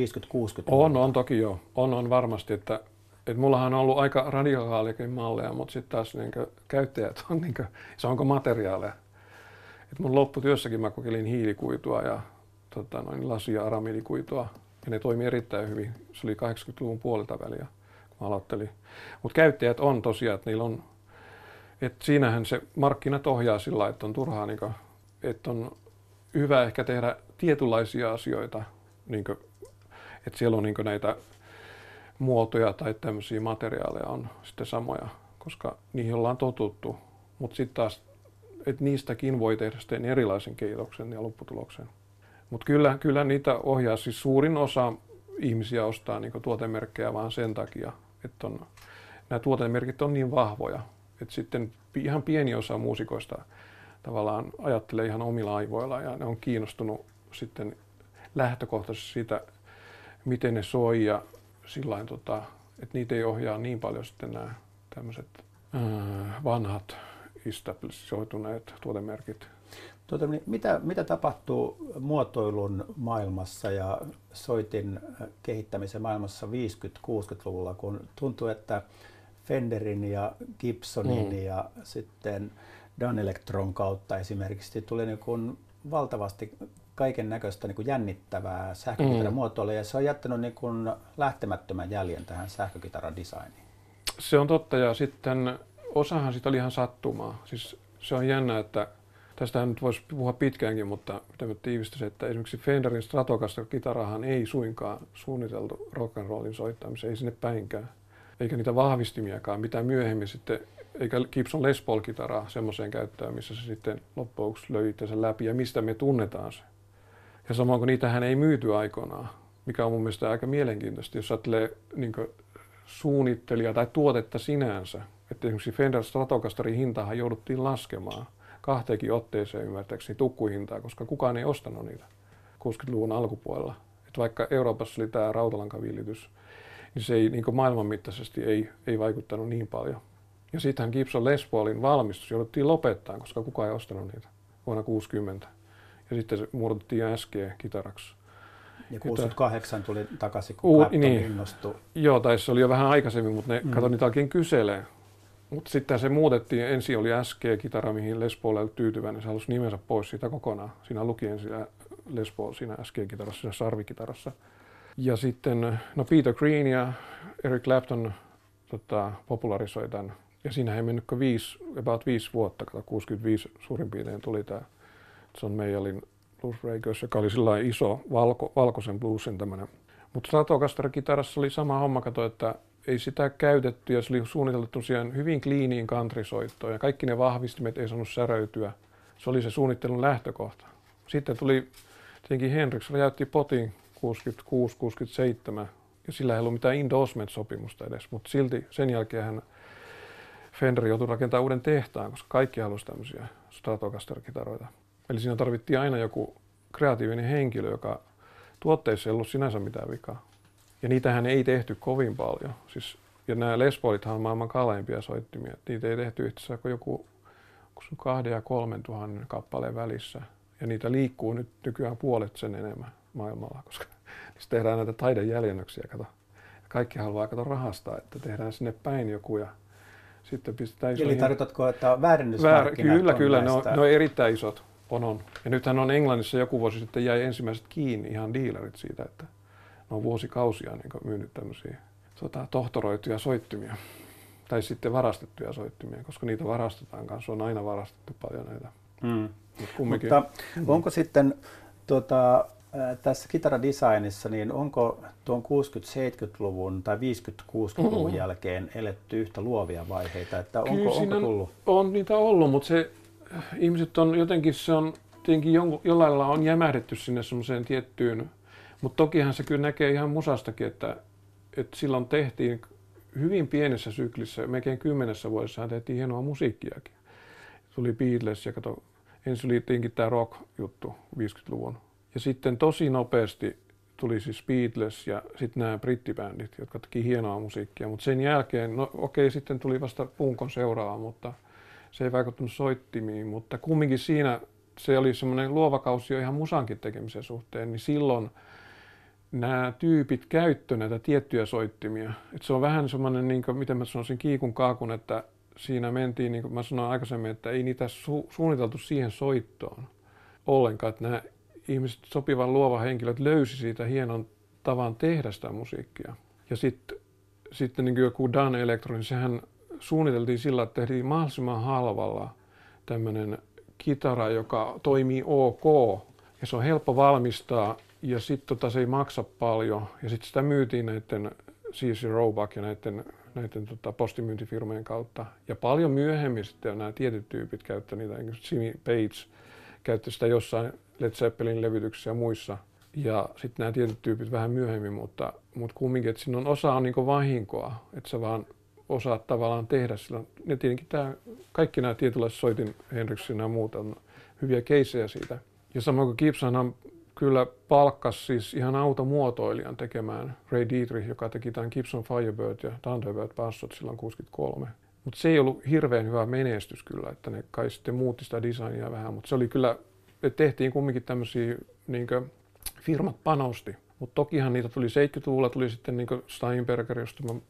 On, on toki joo. On, on varmasti, että, että mullahan on ollut aika radikaaliakin malleja, mutta sitten taas niin kuin, käyttäjät on, niin kuin, se onko materiaaleja. Et mun lopputyössäkin mä kokeilin hiilikuitua ja tota, noin lasi- ja aramidikuitua, ja ne toimi erittäin hyvin. Se oli 80-luvun puolelta väliä aloitteli. Mutta käyttäjät on tosiaan, että niillä on, että siinähän se markkinat ohjaa sillä että on turhaa, niin kuin, että on hyvä ehkä tehdä tietynlaisia asioita, niin kuin, että siellä on niin näitä muotoja tai tämmöisiä materiaaleja on sitten samoja, koska niihin ollaan totuttu. Mutta sitten taas, että niistäkin voi tehdä sitten erilaisen keitoksen ja lopputuloksen. Mutta kyllä, kyllä niitä ohjaa, siis suurin osa ihmisiä ostaa niin tuotemerkkejä vaan sen takia, että on, nämä tuotemerkit on niin vahvoja, että sitten ihan pieni osa muusikoista tavallaan ajattelee ihan omilla aivoilla ja ne on kiinnostunut sitten lähtökohtaisesti siitä, miten ne soi ja sillain, tota, että niitä ei ohjaa niin paljon sitten nämä tämmöiset äh, vanhat establishoituneet tuotemerkit. Tuota, niin mitä, mitä tapahtuu muotoilun maailmassa ja soitin kehittämisen maailmassa 50-60-luvulla, kun tuntuu, että Fenderin ja Gibsonin mm. ja sitten Dan Electron kautta esimerkiksi tuli niin kuin valtavasti kaiken näköistä niin jännittävää sähkökitaramuotoilua mm. ja se on jättänyt niin kuin lähtemättömän jäljen tähän sähkökitaradesigniin. Se on totta ja sitten osahan sitä oli ihan sattumaa. Siis se on jännä, että Tästähän nyt voisi puhua pitkäänkin, mutta mitä mä että esimerkiksi Fenderin Stratocaster-kitarahan ei suinkaan suunniteltu rock'n'rollin soittamiseen, ei sinne päinkään. Eikä niitä vahvistimiakaan, mitä myöhemmin sitten, eikä Gibson Les Paul-kitaraa semmoiseen käyttöön, missä se sitten loppujen löi sen läpi ja mistä me tunnetaan se. Ja samoin kuin niitähän ei myyty aikoinaan, mikä on mun mielestä aika mielenkiintoista, jos ajattelee niin suunnittelija tai tuotetta sinänsä. Että esimerkiksi Fender Stratocasterin hintahan jouduttiin laskemaan – kahteenkin otteeseen ymmärtääkseni tukkuhintaa, koska kukaan ei ostanut niitä 60-luvun alkupuolella. Et vaikka Euroopassa oli tämä rautalankavillitys, niin se ei niin maailmanmittaisesti ei, ei vaikuttanut niin paljon. Ja sittenhän Gibson Les Paulin valmistus jouduttiin lopettaa, koska kukaan ei ostanut niitä vuonna 60. Ja sitten se muodotettiin SG-kitaraksi. Ja 68 tuli takaisin, kun Uu, niin. innostui. Joo, tai se oli jo vähän aikaisemmin, mutta ne, mm. kato, niitä alkiin kyselee. Mutta sitten se muutettiin, ensin oli SG-kitara, mihin Les oli tyytyväinen, se halusi nimensä pois siitä kokonaan. Siinä luki ensin Les Paul siinä SG-kitarassa, siinä sarvikitarassa. Ja sitten no Peter Green ja Eric Clapton tota, popularisoi tämän. Ja siinä ei mennyt viisi, about viisi vuotta, kato 65 suurin piirtein tuli tämä John Mayallin Blues Breakers, joka oli sillä iso valko, valkoisen bluesin tämmöinen. Mutta Stratocaster-kitarassa oli sama homma, kato, että ei sitä käytetty ja se oli suunniteltu tosiaan hyvin kliiniin countrysoittoon ja kaikki ne vahvistimet ei saanut säröityä. Se oli se suunnittelun lähtökohta. Sitten tuli tietenkin Hendrix räjäytti potin 66-67 ja sillä ei ollut mitään endorsement-sopimusta edes, mutta silti sen jälkeen hän Fender joutui rakentamaan uuden tehtaan, koska kaikki halusivat tämmöisiä Stratocaster-kitaroita. Eli siinä tarvittiin aina joku kreatiivinen henkilö, joka tuotteissa ei ollut sinänsä mitään vikaa. Ja niitähän ei tehty kovin paljon. Siis, ja nämä Les Paulithan on maailman kalleimpia soittimia. Niitä ei tehty asiassa kuin joku kahden ja kolmen tuhannen kappaleen välissä. Ja niitä liikkuu nyt nykyään puolet sen enemmän maailmalla, koska niistä tehdään näitä taidejäljennöksiä. Kato. Kaikki haluaa kato rahastaa, että tehdään sinne päin joku ja sitten pistetään Eli tarkoitatko, että väärennysmarkkinat Väär, Kyllä, kyllä. Ne on, ne on erittäin isot. On, on. Ja nythän on Englannissa joku vuosi sitten jäi ensimmäiset kiinni ihan dealerit siitä, että ne on vuosikausia niin myynyt tämmöisiä tota, tohtoroituja soittimia. Tai sitten varastettuja soittimia, koska niitä varastetaan kanssa. On aina varastettu paljon näitä. Mm. Mut Mutta onko sitten tuota, tässä kitaradesignissa, niin onko tuon 60-70-luvun tai 50-60-luvun mm-hmm. jälkeen eletty yhtä luovia vaiheita? Että onko, onko tullut? On niitä ollut, mutta se, ihmiset on jotenkin, se on tietenkin jollain lailla on jämähdetty sinne semmoiseen tiettyyn mutta tokihan se kyllä näkee ihan musastakin, että, että silloin tehtiin hyvin pienessä syklissä, melkein kymmenessä vuodessa tehtiin hienoa musiikkiakin. Tuli Beatles ja kato, ensin oli tietenkin tämä rock-juttu 50-luvun. Ja sitten tosi nopeasti tuli siis Beatles ja sitten nämä brittibändit, jotka teki hienoa musiikkia. Mutta sen jälkeen, no okei, okay, sitten tuli vasta punkon seuraava, mutta se ei vaikuttanut soittimiin. Mutta kumminkin siinä se oli semmoinen luova kausi jo ihan musankin tekemisen suhteen, niin silloin – nämä tyypit käyttö näitä tiettyjä soittimia. Et se on vähän semmoinen, niin miten mä sanoisin, kiikun kaakun, että siinä mentiin, niin kuin mä sanoin aikaisemmin, että ei niitä su- suunniteltu siihen soittoon ollenkaan, että nämä ihmiset, sopivan luova henkilöt löysi siitä hienon tavan tehdä sitä musiikkia. Ja sitten sitten niin joku Dan Electron, niin sehän suunniteltiin sillä, että tehtiin mahdollisimman halvalla tämmöinen kitara, joka toimii ok ja se on helppo valmistaa ja sitten tota, se ei maksa paljon. Ja sitten sitä myytiin näiden CC Roebuck ja näiden, näiden tota, postimyyntifirmojen kautta. Ja paljon myöhemmin sitten nämä tietyt tyypit käyttä niitä, Jimmy Page käytti sitä jossain Led Zeppelin levytyksissä ja muissa. Ja sitten nämä tietyt tyypit vähän myöhemmin, mutta, mutta kumminkin, että siinä on osa on niin vahinkoa, että sä vaan osaat tavallaan tehdä sillä. Ja tietenkin tämä, kaikki nämä tietynlaiset soitin Hendrixin ja muut on hyviä keissejä siitä. Ja samoin kuin Gibson kyllä palkkas siis ihan automuotoilijan tekemään Ray Dietrich, joka teki tämän Gibson Firebird ja Thunderbird bassot silloin 63. Mutta se ei ollut hirveän hyvä menestys kyllä, että ne kai sitten muutti sitä designia vähän, mutta se oli kyllä, tehtiin kumminkin tämmöisiä, niin firmat panosti. Mutta tokihan niitä tuli 70-luvulla, tuli sitten niin Steinberger, josta mä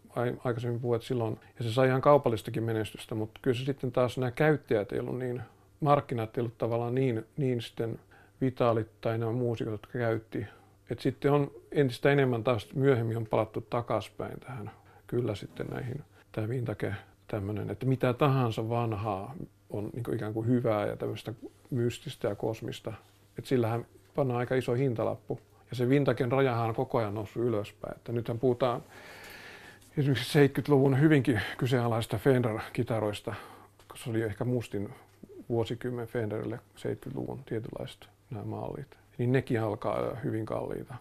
aikaisemmin puhuin silloin, ja se sai ihan kaupallistakin menestystä, mutta kyllä se sitten taas nämä käyttäjät ei ollut niin, markkinat ei ollut tavallaan niin, niin sitten vitaalit tai nämä muusikot, jotka käytti. Et sitten on entistä enemmän taas myöhemmin on palattu takaspäin tähän kyllä sitten näihin, tämä vintage tämmöinen, että mitä tahansa vanhaa on niin kuin ikään kuin hyvää ja tämmöistä mystistä ja kosmista. Että sillähän pannaan aika iso hintalappu. Ja se vintagen rajahan on koko ajan noussut ylöspäin. Että nythän puhutaan esimerkiksi 70-luvun hyvinkin kyseenalaista Fender-kitaroista, koska se oli ehkä mustin vuosikymmen Fenderille 70-luvun tietynlaista nämä mallit, niin nekin alkaa olla hyvin kalliita.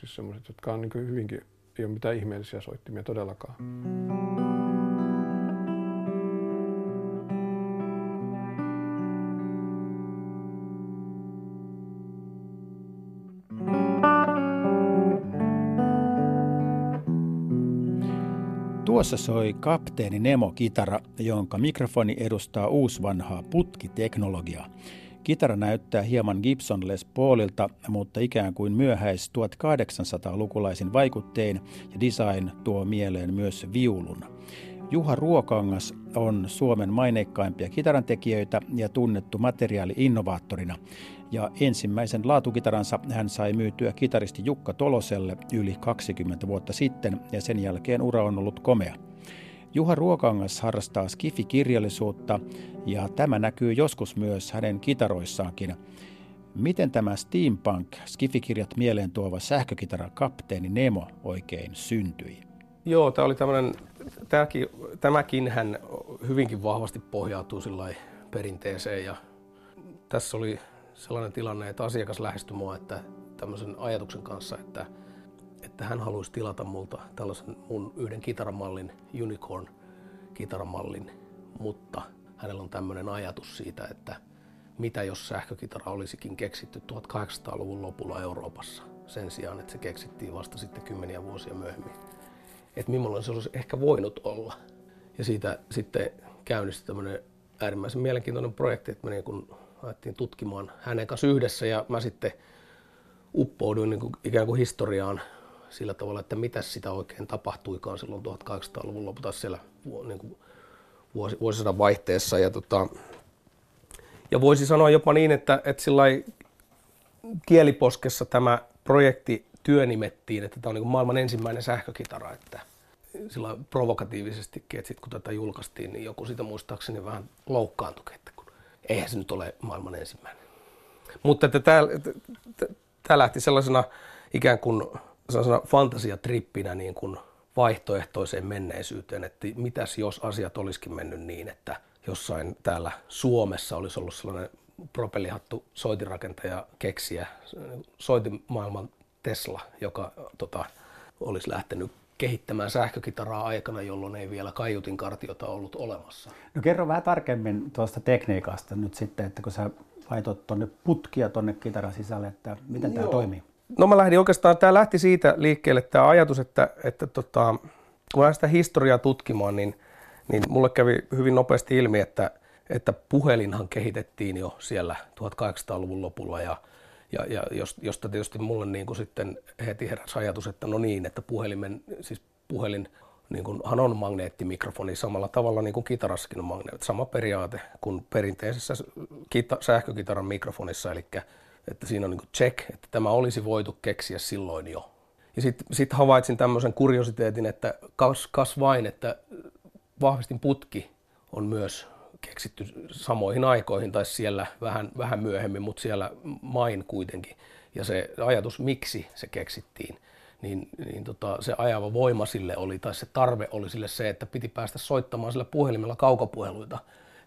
Siis semmoiset, jotka on niin hyvinkin, ei ole mitään ihmeellisiä soittimia todellakaan. Tuossa soi kapteeni Nemo-kitara, jonka mikrofoni edustaa uusvanhaa putkiteknologiaa. Kitara näyttää hieman Gibson Les Paulilta, mutta ikään kuin myöhäis 1800-lukulaisin vaikuttein ja design tuo mieleen myös viulun. Juha Ruokangas on Suomen maineikkaimpia kitarantekijöitä ja tunnettu materiaali-innovaattorina. Ja ensimmäisen laatukitaransa hän sai myytyä kitaristi Jukka Toloselle yli 20 vuotta sitten ja sen jälkeen ura on ollut komea. Juha Ruokangas harrastaa skifikirjallisuutta ja tämä näkyy joskus myös hänen kitaroissaankin. Miten tämä steampunk skifikirjat mieleen tuova sähkökitara kapteeni Nemo oikein syntyi? Joo, tämä oli tämmöinen, tämäkin, tämäkin hän hyvinkin vahvasti pohjautuu perinteeseen ja tässä oli sellainen tilanne, että asiakas lähestyi mua että tämmöisen ajatuksen kanssa, että, että hän haluaisi tilata multa tällaisen mun yhden kitaramallin, Unicorn kitaramallin, mutta hänellä on tämmöinen ajatus siitä, että mitä jos sähkökitara olisikin keksitty 1800-luvun lopulla Euroopassa sen sijaan, että se keksittiin vasta sitten kymmeniä vuosia myöhemmin. Että millainen se olisi ehkä voinut olla. Ja siitä sitten käynnistyi tämmöinen äärimmäisen mielenkiintoinen projekti, että me niin kun alettiin tutkimaan hänen kanssa yhdessä ja mä sitten uppouduin niin kuin ikään kuin historiaan sillä tavalla, että mitä sitä oikein tapahtuikaan silloin 1800-luvun lopulta siellä niin kuin vuosi, vuosisadan vaihteessa. Ja, tota, ja voisi sanoa jopa niin, että, että sillä kieliposkessa tämä projekti työnimettiin, että tämä on niin kuin maailman ensimmäinen sähkökitara, että sillä provokatiivisestikin, että sitten kun tätä julkaistiin, niin joku sitä muistaakseni vähän loukkaantui, että kun eihän se nyt ole maailman ensimmäinen. Mutta tämä, lähti sellaisena ikään kuin fantasiatrippinä niin kuin vaihtoehtoiseen menneisyyteen, että mitäs jos asiat olisikin mennyt niin, että jossain täällä Suomessa olisi ollut sellainen propellihattu soitinrakentaja keksiä, soitimaailman Tesla, joka tota, olisi lähtenyt kehittämään sähkökitaraa aikana, jolloin ei vielä kaiutin kartiota ollut olemassa. No kerro vähän tarkemmin tuosta tekniikasta nyt sitten, että kun sä laitoit tuonne putkia tuonne kitaran sisälle, että miten tämä toimii? No mä lähdin oikeastaan, tämä lähti siitä liikkeelle tämä ajatus, että, että tota, kun mä sitä historiaa tutkimaan, niin, niin mulle kävi hyvin nopeasti ilmi, että, että puhelinhan kehitettiin jo siellä 1800-luvun lopulla ja, ja, ja josta tietysti mulle niin kuin sitten heti heräsi ajatus, että no niin, että puhelimen, siis puhelin niin kuin, hän on magneettimikrofoni samalla tavalla niin kuin kitarassakin on magneetti. Sama periaate kuin perinteisessä kita- sähkökitaran mikrofonissa, eli että siinä on niin check, että tämä olisi voitu keksiä silloin jo. Ja sitten sit havaitsin tämmöisen kuriositeetin, että kas, kas vain, että vahvistin putki on myös keksitty samoihin aikoihin tai siellä vähän, vähän myöhemmin, mutta siellä main kuitenkin. Ja se ajatus, miksi se keksittiin, niin, niin tota, se ajava voima sille oli, tai se tarve oli sille se, että piti päästä soittamaan sillä puhelimella kaukopuheluita.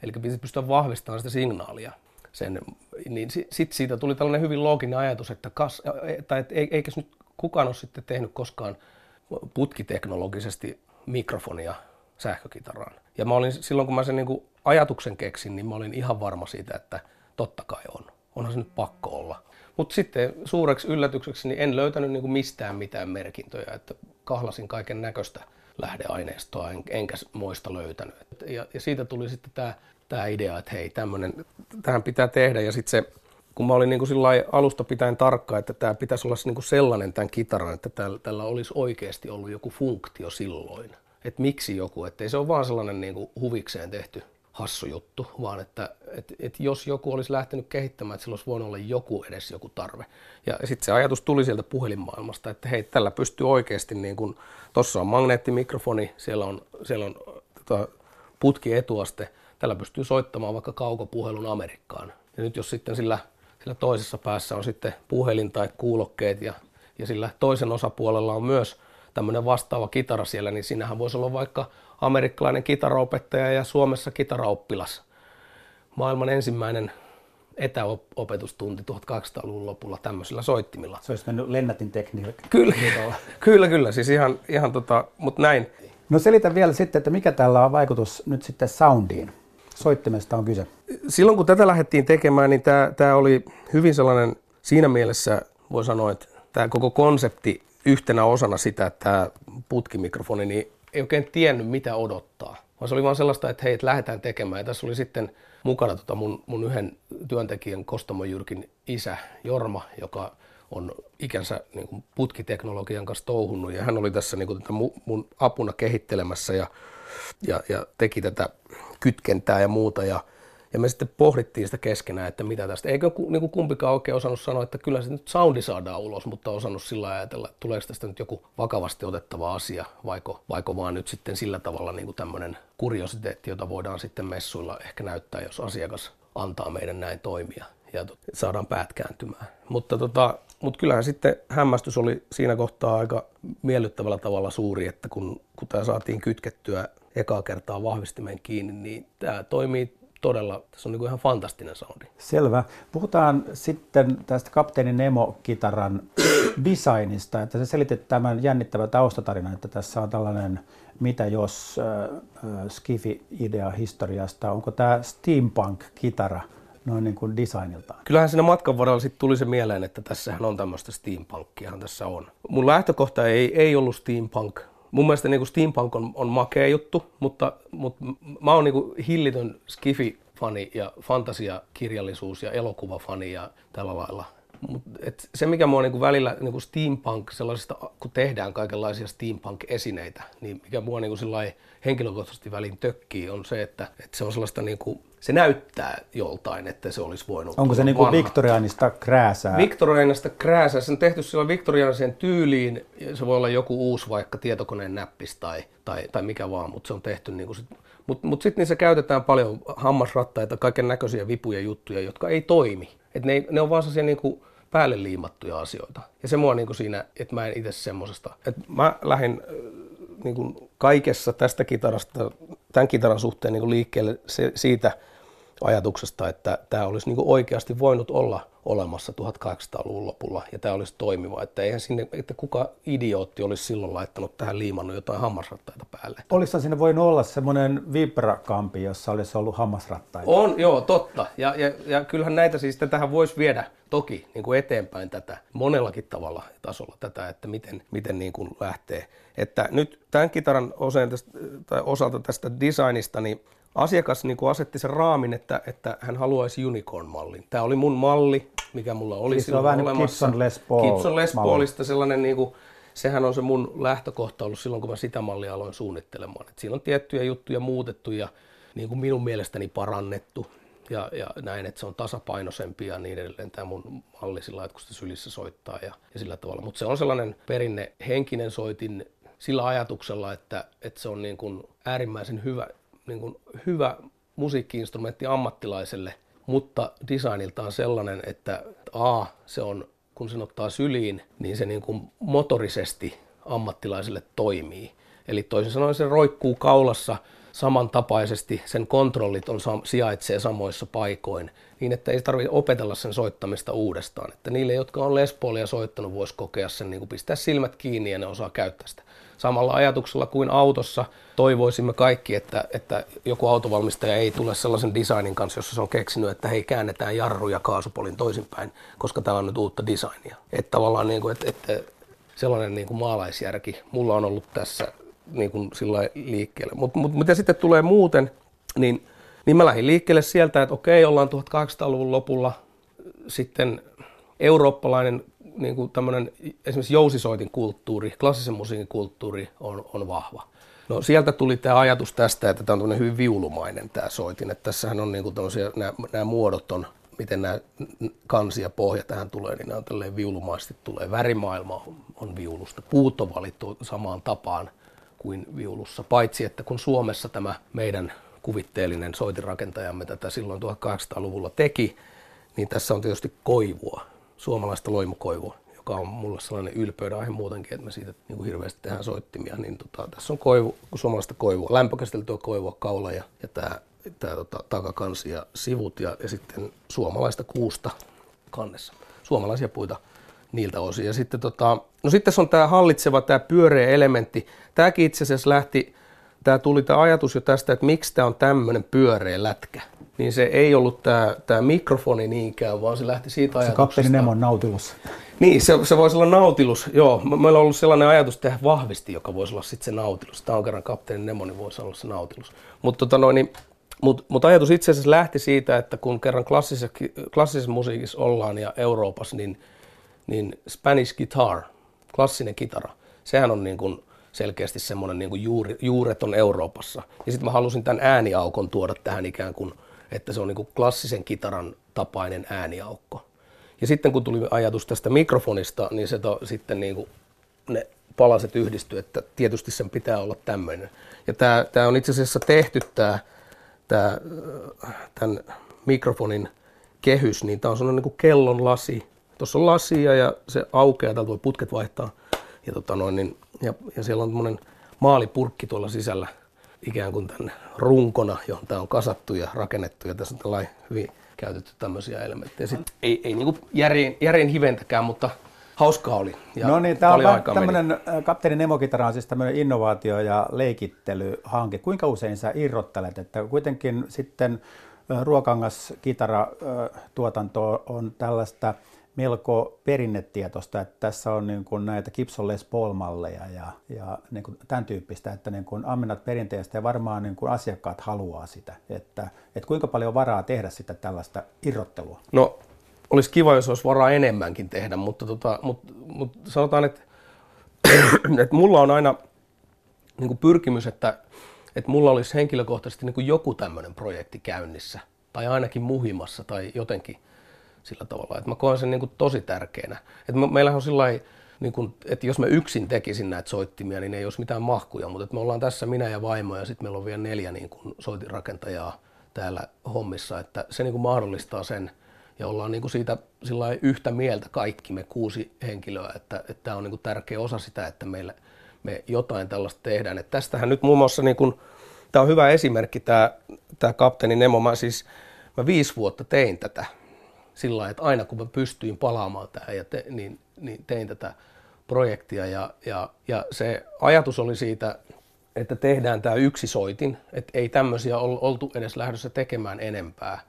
Eli piti pystyä vahvistamaan sitä signaalia. Sen, niin sitten siitä tuli tällainen hyvin looginen ajatus, että, kas, tai et, eikä nyt kukaan ole sitten tehnyt koskaan putkiteknologisesti mikrofonia sähkökitaraan. Ja mä olin, silloin kun mä sen niin kuin ajatuksen keksin, niin mä olin ihan varma siitä, että totta kai on. Onhan se nyt pakko olla. Mutta sitten suureksi yllätykseksi niin en löytänyt niin kuin mistään mitään merkintöjä, että kahlasin kaiken näköistä lähdeaineistoa, en, enkä muista löytänyt. Ja, ja siitä tuli sitten tämä tämä idea, että hei, tämmöinen, tähän pitää tehdä. Ja sitten se, kun mä olin niin kuin alusta pitäen tarkka, että tämä pitäisi olla niin kuin sellainen tämän kitaran, että tällä, tällä olisi oikeasti ollut joku funktio silloin. Että miksi joku, että ei se ole vaan sellainen niin kuin huvikseen tehty hassu juttu, vaan että, että, että jos joku olisi lähtenyt kehittämään, että sillä olisi voinut olla joku edes joku tarve. Ja sitten se ajatus tuli sieltä puhelinmaailmasta, että hei, tällä pystyy oikeasti, niin tuossa on magneettimikrofoni, siellä on, siellä on tota, putki etuaste, tällä pystyy soittamaan vaikka kaukopuhelun Amerikkaan. Ja nyt jos sitten sillä, sillä toisessa päässä on sitten puhelin tai kuulokkeet ja, ja sillä toisen osapuolella on myös tämmöinen vastaava kitara siellä, niin sinähän voisi olla vaikka amerikkalainen kitaraopettaja ja Suomessa kitaraoppilas. Maailman ensimmäinen etäopetustunti 1800-luvun lopulla tämmöisillä soittimilla. Se olisi mennyt Lennätin tekniikka. Kyllä, kyllä, kyllä, siis ihan, ihan tota, mutta näin. No selitä vielä sitten, että mikä tällä on vaikutus nyt sitten soundiin? Soittimesta on kyse? Silloin kun tätä lähdettiin tekemään, niin tämä, tämä oli hyvin sellainen, siinä mielessä voi sanoa, että tämä koko konsepti yhtenä osana sitä, että tämä putkimikrofoni, niin ei oikein tiennyt mitä odottaa. Vaan se oli vaan sellaista, että hei, että lähdetään tekemään. Ja tässä oli sitten mukana tota mun, mun yhden työntekijän Kostamo Jyrkin isä Jorma, joka on ikänsä niin kuin putkiteknologian kanssa touhunnut ja hän oli tässä niin kuin mun apuna kehittelemässä ja, ja, ja teki tätä kytkentää ja muuta ja, ja me sitten pohdittiin sitä keskenään, että mitä tästä. Eikö niin kuin kumpikaan oikein osannut sanoa, että kyllä se nyt soundi saadaan ulos, mutta osannut sillä ajatella, että tuleeko tästä nyt joku vakavasti otettava asia, vaiko, vaiko vaan nyt sitten sillä tavalla niin kuin tämmöinen kuriositeetti, jota voidaan sitten messuilla ehkä näyttää, jos asiakas antaa meidän näin toimia ja saadaan päät kääntymään. Mutta, tota, mutta kyllähän sitten hämmästys oli siinä kohtaa aika miellyttävällä tavalla suuri, että kun, kun tämä saatiin kytkettyä ekaa kertaa vahvistimen kiinni, niin tämä toimii todella, tässä on niin kuin ihan fantastinen soundi. Selvä. Puhutaan sitten tästä Kapteeni Nemo-kitaran designista, että se selitit tämän jännittävän taustatarinan, että tässä on tällainen mitä jos äh, Skifi-idea historiasta. Onko tämä steampunk-kitara noin niin kuin designiltaan? Kyllähän siinä matkan varrella sitten tuli se mieleen, että tässähän on tämmöistä steampunkiahan tässä on. Mun lähtökohta ei, ei ollut steampunk. Mun mielestä niin kuin steampunk on, on makea juttu, mutta, mutta mä oon niin kuin hillitön skifi-fani ja fantasiakirjallisuus ja elokuvafani ja tällä lailla. Mut et se, mikä mua niinku välillä niinku steampunk, sellaisista, kun tehdään kaikenlaisia steampunk-esineitä, niin mikä mua niinku henkilökohtaisesti väliin tökkii, on se, että, että se on sellaista niinku, se näyttää joltain, että se olisi voinut Onko se niin kuin viktoriaanista krääsää? Viktoriaanista krääsää. Se on tehty sillä viktoriaaniseen tyyliin. Se voi olla joku uusi vaikka tietokoneen näppis tai, tai, tai mikä vaan, mutta se on tehty niin kuin sit, mutta mut sitten niissä käytetään paljon hammasrattaita, kaiken näköisiä vipuja juttuja, jotka ei toimi. Et ne, ne on vaan sellaisia niin kuin päälle liimattuja asioita. Ja se mua niin kuin siinä, että mä en itse semmosesta. Että mä lähdin niin kuin kaikessa tästä kitarasta, tämän kitaran suhteen niin kuin liikkeelle se, siitä ajatuksesta, että tämä olisi niin oikeasti voinut olla olemassa 1800-luvun lopulla ja tämä olisi toimiva. Että eihän sinne, että kuka idiootti olisi silloin laittanut tähän liimannut jotain hammasrattaita päälle. Olisiko sinne voinut olla semmoinen vibrakampi, jossa olisi ollut hammasrattaita? On, joo, totta. Ja, ja, ja kyllähän näitä siis, tähän voisi viedä toki niin kuin eteenpäin tätä monellakin tavalla tasolla tätä, että miten, miten niin kuin lähtee. Että nyt tämän kitaran osalta tästä designista, niin asiakas niin kuin asetti sen raamin, että, että hän haluaisi unicorn-mallin. Tämä oli mun malli, mikä mulla oli siis silloin on vähän olemassa. Gibson Les Paul. Gibson Les Paulista sellainen, niin kuin, sehän on se mun lähtökohta ollut silloin, kun mä sitä mallia aloin suunnittelemaan. Et siinä on tiettyjä juttuja muutettu ja niin kuin minun mielestäni parannettu ja, ja näin, että se on tasapainoisempi ja niin edelleen tämä mun malli sillä että kun sitä sylissä soittaa ja, ja sillä tavalla. Mutta se on sellainen perinne henkinen soitin sillä ajatuksella, että, että se on niin kuin äärimmäisen hyvä, niin kuin hyvä musiikkiinstrumentti ammattilaiselle, mutta designiltaan sellainen, että A, se on, kun sen ottaa syliin, niin se niin kuin motorisesti ammattilaiselle toimii. Eli toisin sanoen se roikkuu kaulassa samantapaisesti, sen kontrollit on, sijaitsee samoissa paikoin, niin että ei tarvitse opetella sen soittamista uudestaan. Että niille, jotka on lespolia soittanut, voisi kokea sen, niin kuin pistää silmät kiinni ja ne osaa käyttää sitä samalla ajatuksella kuin autossa toivoisimme kaikki, että, että joku autovalmistaja ei tule sellaisen designin kanssa, jossa se on keksinyt, että hei käännetään jarru ja kaasupolin toisinpäin, koska tämä on nyt uutta designia. Että tavallaan niin kuin, että, että sellainen niin kuin maalaisjärki mulla on ollut tässä niin kuin sillä liikkeelle. Mutta mut, mitä sitten tulee muuten, niin, niin mä lähdin liikkeelle sieltä, että okei, ollaan 1800-luvun lopulla sitten eurooppalainen niin kuin tämmöinen esimerkiksi jousisoitin kulttuuri, klassisen musiikin kulttuuri on, on vahva. No sieltä tuli tämä ajatus tästä, että tämä on hyvin viulumainen tämä soitin, että tässähän on niin kuin nämä, nämä muodot on, miten nämä kansi ja pohja tähän tulee, niin nämä on tälleen viulumaisesti tulee. Värimaailma on, on viulusta. Puut on valittu samaan tapaan kuin viulussa, paitsi että kun Suomessa tämä meidän kuvitteellinen soitinrakentajamme tätä silloin 1800-luvulla teki, niin tässä on tietysti koivua suomalaista loimukoivua, joka on mulle sellainen ylpeyden aihe muutenkin, että me siitä niin kuin hirveästi tehdään soittimia. Niin tota, tässä on koivu, suomalaista koivua, lämpökäsiteltyä koivua, kaula ja, ja tämä tää, tota, takakansi ja sivut ja, ja sitten suomalaista kuusta kannessa. Suomalaisia puita niiltä osin. Ja sitten, tota, no sitten on tämä hallitseva, tämä pyöreä elementti. Tämäkin itse asiassa lähti, tämä tuli tämä ajatus jo tästä, että miksi tämä on tämmöinen pyöreä lätkä niin se ei ollut tämä, tämä mikrofoni niinkään, vaan se lähti siitä se ajatuksesta. Kapteeni Nemon nautilus. Niin, se, se voisi olla nautilus. Joo, meillä on ollut sellainen ajatus tehdä vahvisti, joka voisi olla sitten se nautilus. Tämä on kerran kapteeni Nemo, niin voisi olla se nautilus. Mutta tota noin, niin, mut, mut ajatus itse asiassa lähti siitä, että kun kerran klassisessa, klassisessa musiikissa ollaan ja Euroopassa, niin, niin Spanish guitar, klassinen kitara, sehän on niin kuin selkeästi semmoinen niin kuin juuri, juureton Euroopassa. Ja sitten mä halusin tämän ääniaukon tuoda tähän ikään kuin, että se on niin kuin klassisen kitaran tapainen ääniaukko. Ja sitten kun tuli ajatus tästä mikrofonista, niin se to, sitten niin kuin ne palaset yhdistyi, että tietysti sen pitää olla tämmöinen. Ja tämä, tämä on itse asiassa tehty tämä, tämä, tämän mikrofonin kehys, niin tämä on sellainen niin kuin kellon lasi. Tuossa on lasia ja se aukeaa, täältä voi putket vaihtaa. Ja, tota noin, niin, ja, ja siellä on tämmöinen maalipurkki tuolla sisällä ikään kuin tänne runkona, johon tämä on kasattu ja rakennettu. Ja tässä on hyvin käytetty tämmöisiä elementtejä. Sitten ei, ei niin järjen, järjen hiventäkään, mutta hauskaa oli. Ja no niin, tämä on tämmöinen, äh, Kapteeni Nemo-kitara on siis tämmöinen innovaatio- ja leikittelyhanke. Kuinka usein sä irrottelet, että kuitenkin sitten äh, Ruokangas kitara-tuotanto on tällaista melko perinnetietoista, että tässä on niin kuin näitä Gibson Les Paul-malleja ja, ja niin kuin tämän tyyppistä, että niin kuin ammennat perinteestä ja varmaan niin kuin asiakkaat haluaa sitä, että, että kuinka paljon varaa tehdä sitä tällaista irrottelua? No olisi kiva, jos olisi varaa enemmänkin tehdä, mutta, tota, mutta, mutta sanotaan, että, että mulla on aina niin kuin pyrkimys, että, että mulla olisi henkilökohtaisesti niin kuin joku tämmöinen projekti käynnissä tai ainakin muhimassa tai jotenkin – sillä tavalla. Että mä koen sen niin kuin tosi tärkeänä. Että meillähän on sillä niin kuin, että jos mä yksin tekisin näitä soittimia, niin ei olisi mitään mahkuja, mutta me ollaan tässä minä ja vaimo ja sitten meillä on vielä neljä niin kuin soitinrakentajaa täällä hommissa, että se niin kuin mahdollistaa sen ja ollaan niin kuin siitä yhtä mieltä kaikki me kuusi henkilöä, että, tämä on niin kuin tärkeä osa sitä, että meillä, me jotain tällaista tehdään. Että tästähän nyt muun muassa, niin tämä on hyvä esimerkki tämä kapteeni Nemo, mä siis mä viisi vuotta tein tätä sillä lailla, että aina kun mä pystyin palaamaan tähän, ja te, niin, niin tein tätä projektia. Ja, ja, ja se ajatus oli siitä, että tehdään tämä yksi soitin, että ei tämmöisiä oltu edes lähdössä tekemään enempää.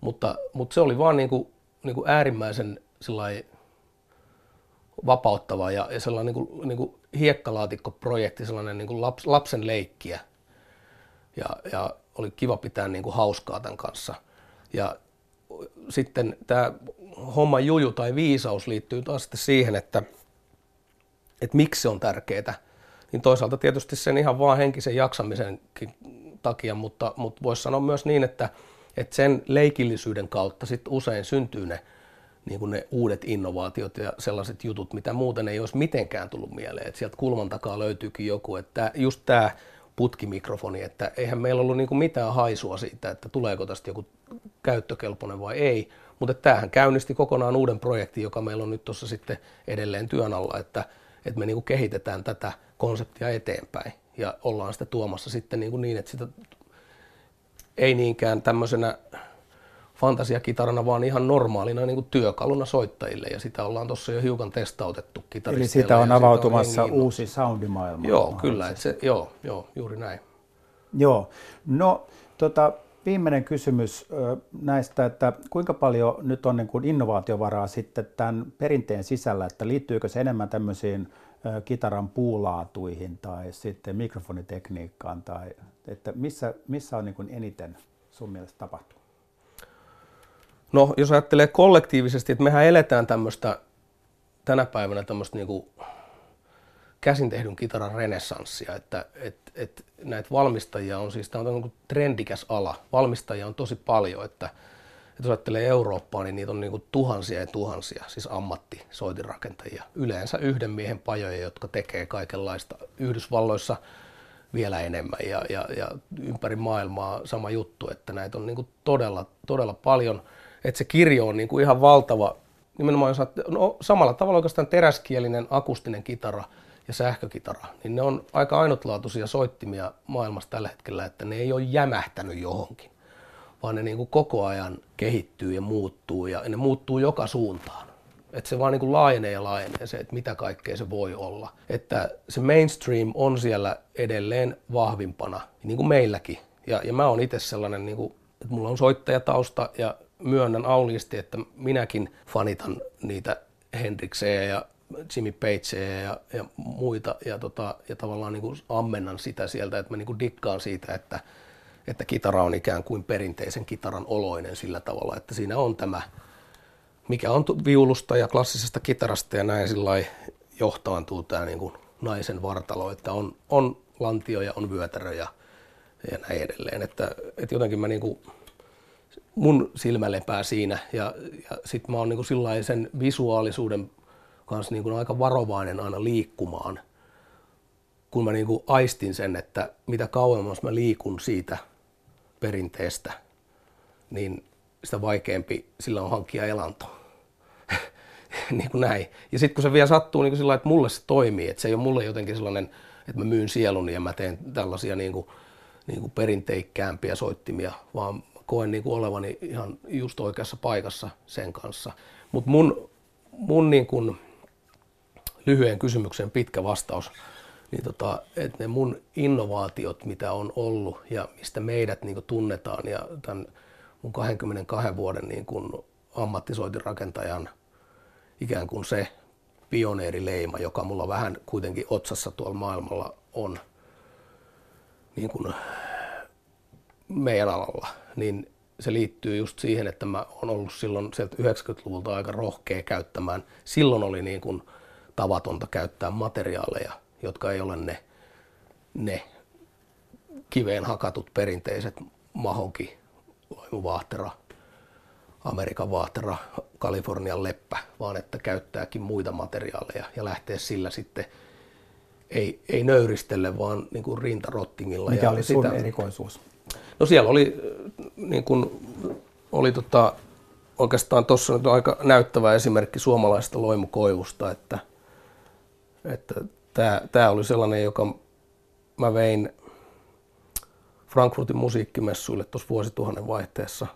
Mutta, mutta se oli vaan niin kuin, niin kuin äärimmäisen vapauttava ja, ja sellainen niin kuin, niin kuin hiekkalaatikkoprojekti, sellainen niin kuin laps, lapsen leikkiä. Ja, ja oli kiva pitää niin kuin hauskaa tämän kanssa. Ja sitten tämä homma juju tai viisaus liittyy taas sitten siihen, että, että miksi se on tärkeää. Niin toisaalta tietysti sen ihan vaan henkisen jaksamisen takia, mutta, mutta voisi sanoa myös niin, että, että sen leikillisyyden kautta sitten usein syntyy ne, niin kuin ne uudet innovaatiot ja sellaiset jutut, mitä muuten ei olisi mitenkään tullut mieleen. Että sieltä kulman takaa löytyykin joku, että just tämä putkimikrofoni, että eihän meillä ollut niin kuin mitään haisua siitä, että tuleeko tästä joku käyttökelpoinen vai ei. Mutta tämähän käynnisti kokonaan uuden projektin, joka meillä on nyt tuossa sitten edelleen työn alla, että, että me niin kuin kehitetään tätä konseptia eteenpäin ja ollaan sitä tuomassa sitten niin, kuin niin että sitä ei niinkään tämmöisenä fantasiakitarana, vaan ihan normaalina niin kuin työkaluna soittajille ja sitä ollaan tuossa jo hiukan testautettu Eli sitä on avautumassa on uusi soundimaailma. Joo, kyllä, että se, joo, joo, juuri näin. Joo, no tota, viimeinen kysymys näistä, että kuinka paljon nyt on niin kuin innovaatiovaraa sitten tämän perinteen sisällä, että liittyykö se enemmän tämmöisiin kitaran puulaatuihin tai sitten mikrofonitekniikkaan, tai että missä, missä on niin kuin eniten sun mielestä tapahtunut? No, jos ajattelee kollektiivisesti, että mehän eletään tämmöistä tänä päivänä tämmöistä niin kuin käsin tehdyn kitaran renessanssia, että et, et näitä valmistajia on siis, tämä on niin trendikäs ala, valmistajia on tosi paljon, että, että jos ajattelee Eurooppaa, niin niitä on niin tuhansia ja tuhansia, siis ammattisoitinrakentajia, yleensä yhden miehen pajoja, jotka tekee kaikenlaista. Yhdysvalloissa vielä enemmän ja, ja, ja ympäri maailmaa sama juttu, että näitä on niin todella, todella paljon, että se kirjo on niin ihan valtava, nimenomaan jos no, samalla tavalla oikeastaan teräskielinen akustinen kitara – ja sähkökitara, niin ne on aika ainutlaatuisia soittimia maailmassa tällä hetkellä, että ne ei ole jämähtänyt johonkin, vaan ne niin kuin koko ajan kehittyy ja muuttuu ja ne muuttuu joka suuntaan. Että se vaan niin kuin laajenee ja laajenee se, että mitä kaikkea se voi olla. Että se mainstream on siellä edelleen vahvimpana, niin kuin meilläkin. Ja, ja mä oon itse sellainen, niin kuin, että mulla on soittajatausta ja myönnän auliisti, että minäkin fanitan niitä Hendrikseja ja Jimmy Pageja ja, ja muita ja, tota, ja tavallaan niin kuin ammennan sitä sieltä, että mä niin kuin dikkaan siitä, että, että kitara on ikään kuin perinteisen kitaran oloinen sillä tavalla, että siinä on tämä, mikä on viulusta ja klassisesta kitarasta ja näin sillä johtaantuu tämä niin kuin naisen vartalo, että on, on lantioja, on vyötäröjä ja, ja näin edelleen. Että, että jotenkin mä niin kuin, mun silmä lepää siinä ja, ja sitten mä oon niin kuin sen visuaalisuuden kanssa niin kuin aika varovainen aina liikkumaan, kun mä niin kuin aistin sen, että mitä kauemmas mä liikun siitä perinteestä, niin sitä vaikeampi sillä on hankkia elanto. niin kuin näin. Ja sitten kun se vielä sattuu niin kuin sillä että mulle se toimii, että se ei ole mulle jotenkin sellainen, että mä myyn sieluni ja mä teen tällaisia niin kuin, niin kuin perinteikkäämpiä soittimia, vaan koen niin kuin olevani ihan just oikeassa paikassa sen kanssa. Mutta mun, mun niin kuin lyhyen kysymyksen pitkä vastaus, niin tota, että ne mun innovaatiot, mitä on ollut ja mistä meidät niin tunnetaan ja tämän mun 22 vuoden niin kuin ammattisoitinrakentajan ikään kuin se pioneerileima, joka mulla vähän kuitenkin otsassa tuolla maailmalla on niin kuin meidän alalla, niin se liittyy just siihen, että mä oon ollut silloin sieltä 90-luvulta aika rohkea käyttämään. Silloin oli niin kuin tavatonta käyttää materiaaleja, jotka ei ole ne, ne kiveen hakatut perinteiset mahonki, loimuvaahtera, Amerikan vaahtera, Kalifornian leppä, vaan että käyttääkin muita materiaaleja ja lähtee sillä sitten ei, ei nöyristelle, vaan niin kuin rintarottingilla. Mikä ja oli sun sitä, erikoisuus? No siellä oli, niin kuin, oli tota, oikeastaan tuossa nyt aika näyttävä esimerkki suomalaisesta loimukoivusta, että, että tämä oli sellainen, joka mä vein Frankfurtin musiikkimessuille tuossa vuosituhannen vaihteessa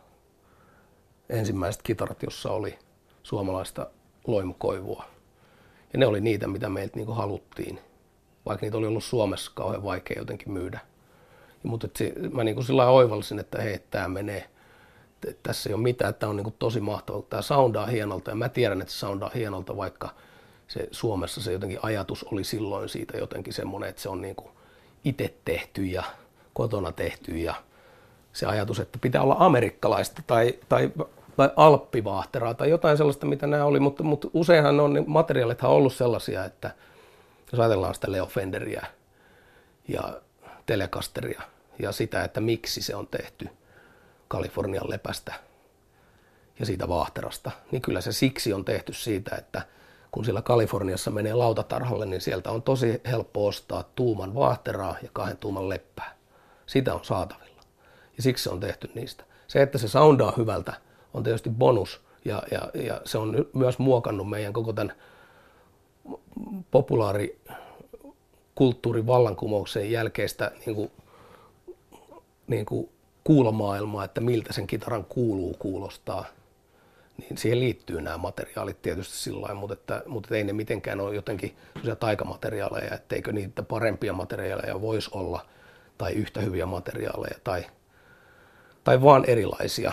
ensimmäiset kitarat, jossa oli suomalaista loimukoivua. Ja ne oli niitä, mitä meiltä niin haluttiin, vaikka niitä oli ollut Suomessa kauhean vaikea jotenkin myydä. Mutta mä niin kuin sillä oivallisin, että hei, tämä menee, tässä ei ole mitään, tämä on niin kuin tosi mahtavaa, tämä soundaa hienolta ja mä tiedän, että se soundaa hienolta, vaikka se Suomessa se jotenkin ajatus oli silloin siitä jotenkin semmoinen, että se on niin itse tehty ja kotona tehty ja se ajatus, että pitää olla amerikkalaista tai, tai, tai alppivaahteraa tai jotain sellaista, mitä nämä oli, mutta, mutta useinhan on, niin materiaalithan on ollut sellaisia, että jos ajatellaan sitä Leo Fenderiä ja Telecasteria ja sitä, että miksi se on tehty Kalifornian lepästä ja siitä vaahterasta, niin kyllä se siksi on tehty siitä, että kun siellä Kaliforniassa menee lautatarhalle, niin sieltä on tosi helppo ostaa tuuman vaahteraa ja kahden tuuman leppää. Sitä on saatavilla. Ja siksi se on tehty niistä. Se, että se soundaa hyvältä, on tietysti bonus. Ja, ja, ja se on myös muokannut meidän koko tämän populaari kulttuurin vallankumouksen jälkeistä niin kuin, niin kuin kuulomaailmaa, että miltä sen kitaran kuuluu kuulostaa, niin siihen liittyy nämä materiaalit tietysti sillä lailla, mutta, että, mutta ei ne mitenkään ole jotenkin taikamateriaaleja, etteikö niitä parempia materiaaleja voisi olla tai yhtä hyviä materiaaleja tai, tai vaan erilaisia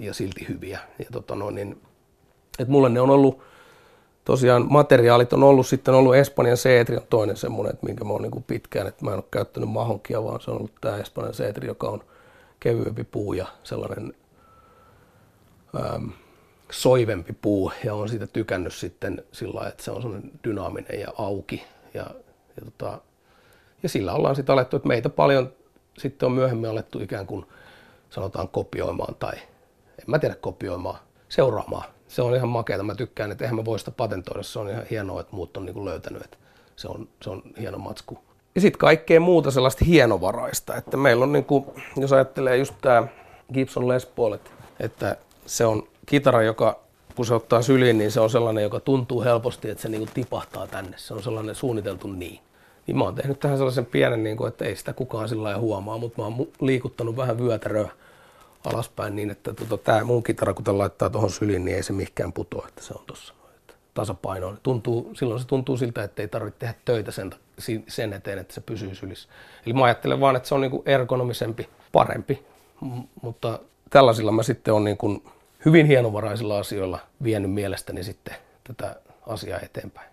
ja silti hyviä. Ja tota no, niin, että mulle ne on ollut tosiaan materiaalit on ollut sitten ollut Espanjan Seetri on toinen semmoinen, että minkä mä oon niin pitkään, että mä en ole käyttänyt mahonkia, vaan se on ollut tämä Espanjan Seetri, joka on kevyempi puu ja sellainen äm, soivempi puu ja on siitä tykännyt sitten sillä lailla, että se on sellainen dynaaminen ja auki ja, ja, tota, ja sillä ollaan sitten alettu, että meitä paljon sitten on myöhemmin alettu ikään kuin sanotaan kopioimaan tai en mä tiedä kopioimaan, seuraamaan se on ihan makeata. Mä tykkään, että eihän mä voi sitä patentoida. Se on ihan hienoa, että muut on niin löytänyt, että se on, se on hieno matsku. Ja sitten kaikkea muuta sellaista hienovaraista. Että meillä on, niin kuin, jos ajattelee just tämä Gibson Les Paul, että se on kitara, joka kun se ottaa syliin, niin se on sellainen, joka tuntuu helposti, että se niin tipahtaa tänne. Se on sellainen suunniteltu niin. Niin mä oon tehnyt tähän sellaisen pienen, niin kuin, että ei sitä kukaan sillä huomaa, mutta mä oon liikuttanut vähän vyötäröä alaspäin niin, että tota, tämä mun kitara, kun laittaa tuohon syliin, niin ei se mikään putoa, että se on tuossa tasapainoon. Tuntuu, silloin se tuntuu siltä, että ei tarvitse tehdä töitä sen, sen eteen, että se pysyy sylissä. Eli mä ajattelen vaan, että se on niin kuin ergonomisempi, parempi, M- mutta tällaisilla mä sitten on niin kuin hyvin hienovaraisilla asioilla vienyt mielestäni sitten tätä asiaa eteenpäin.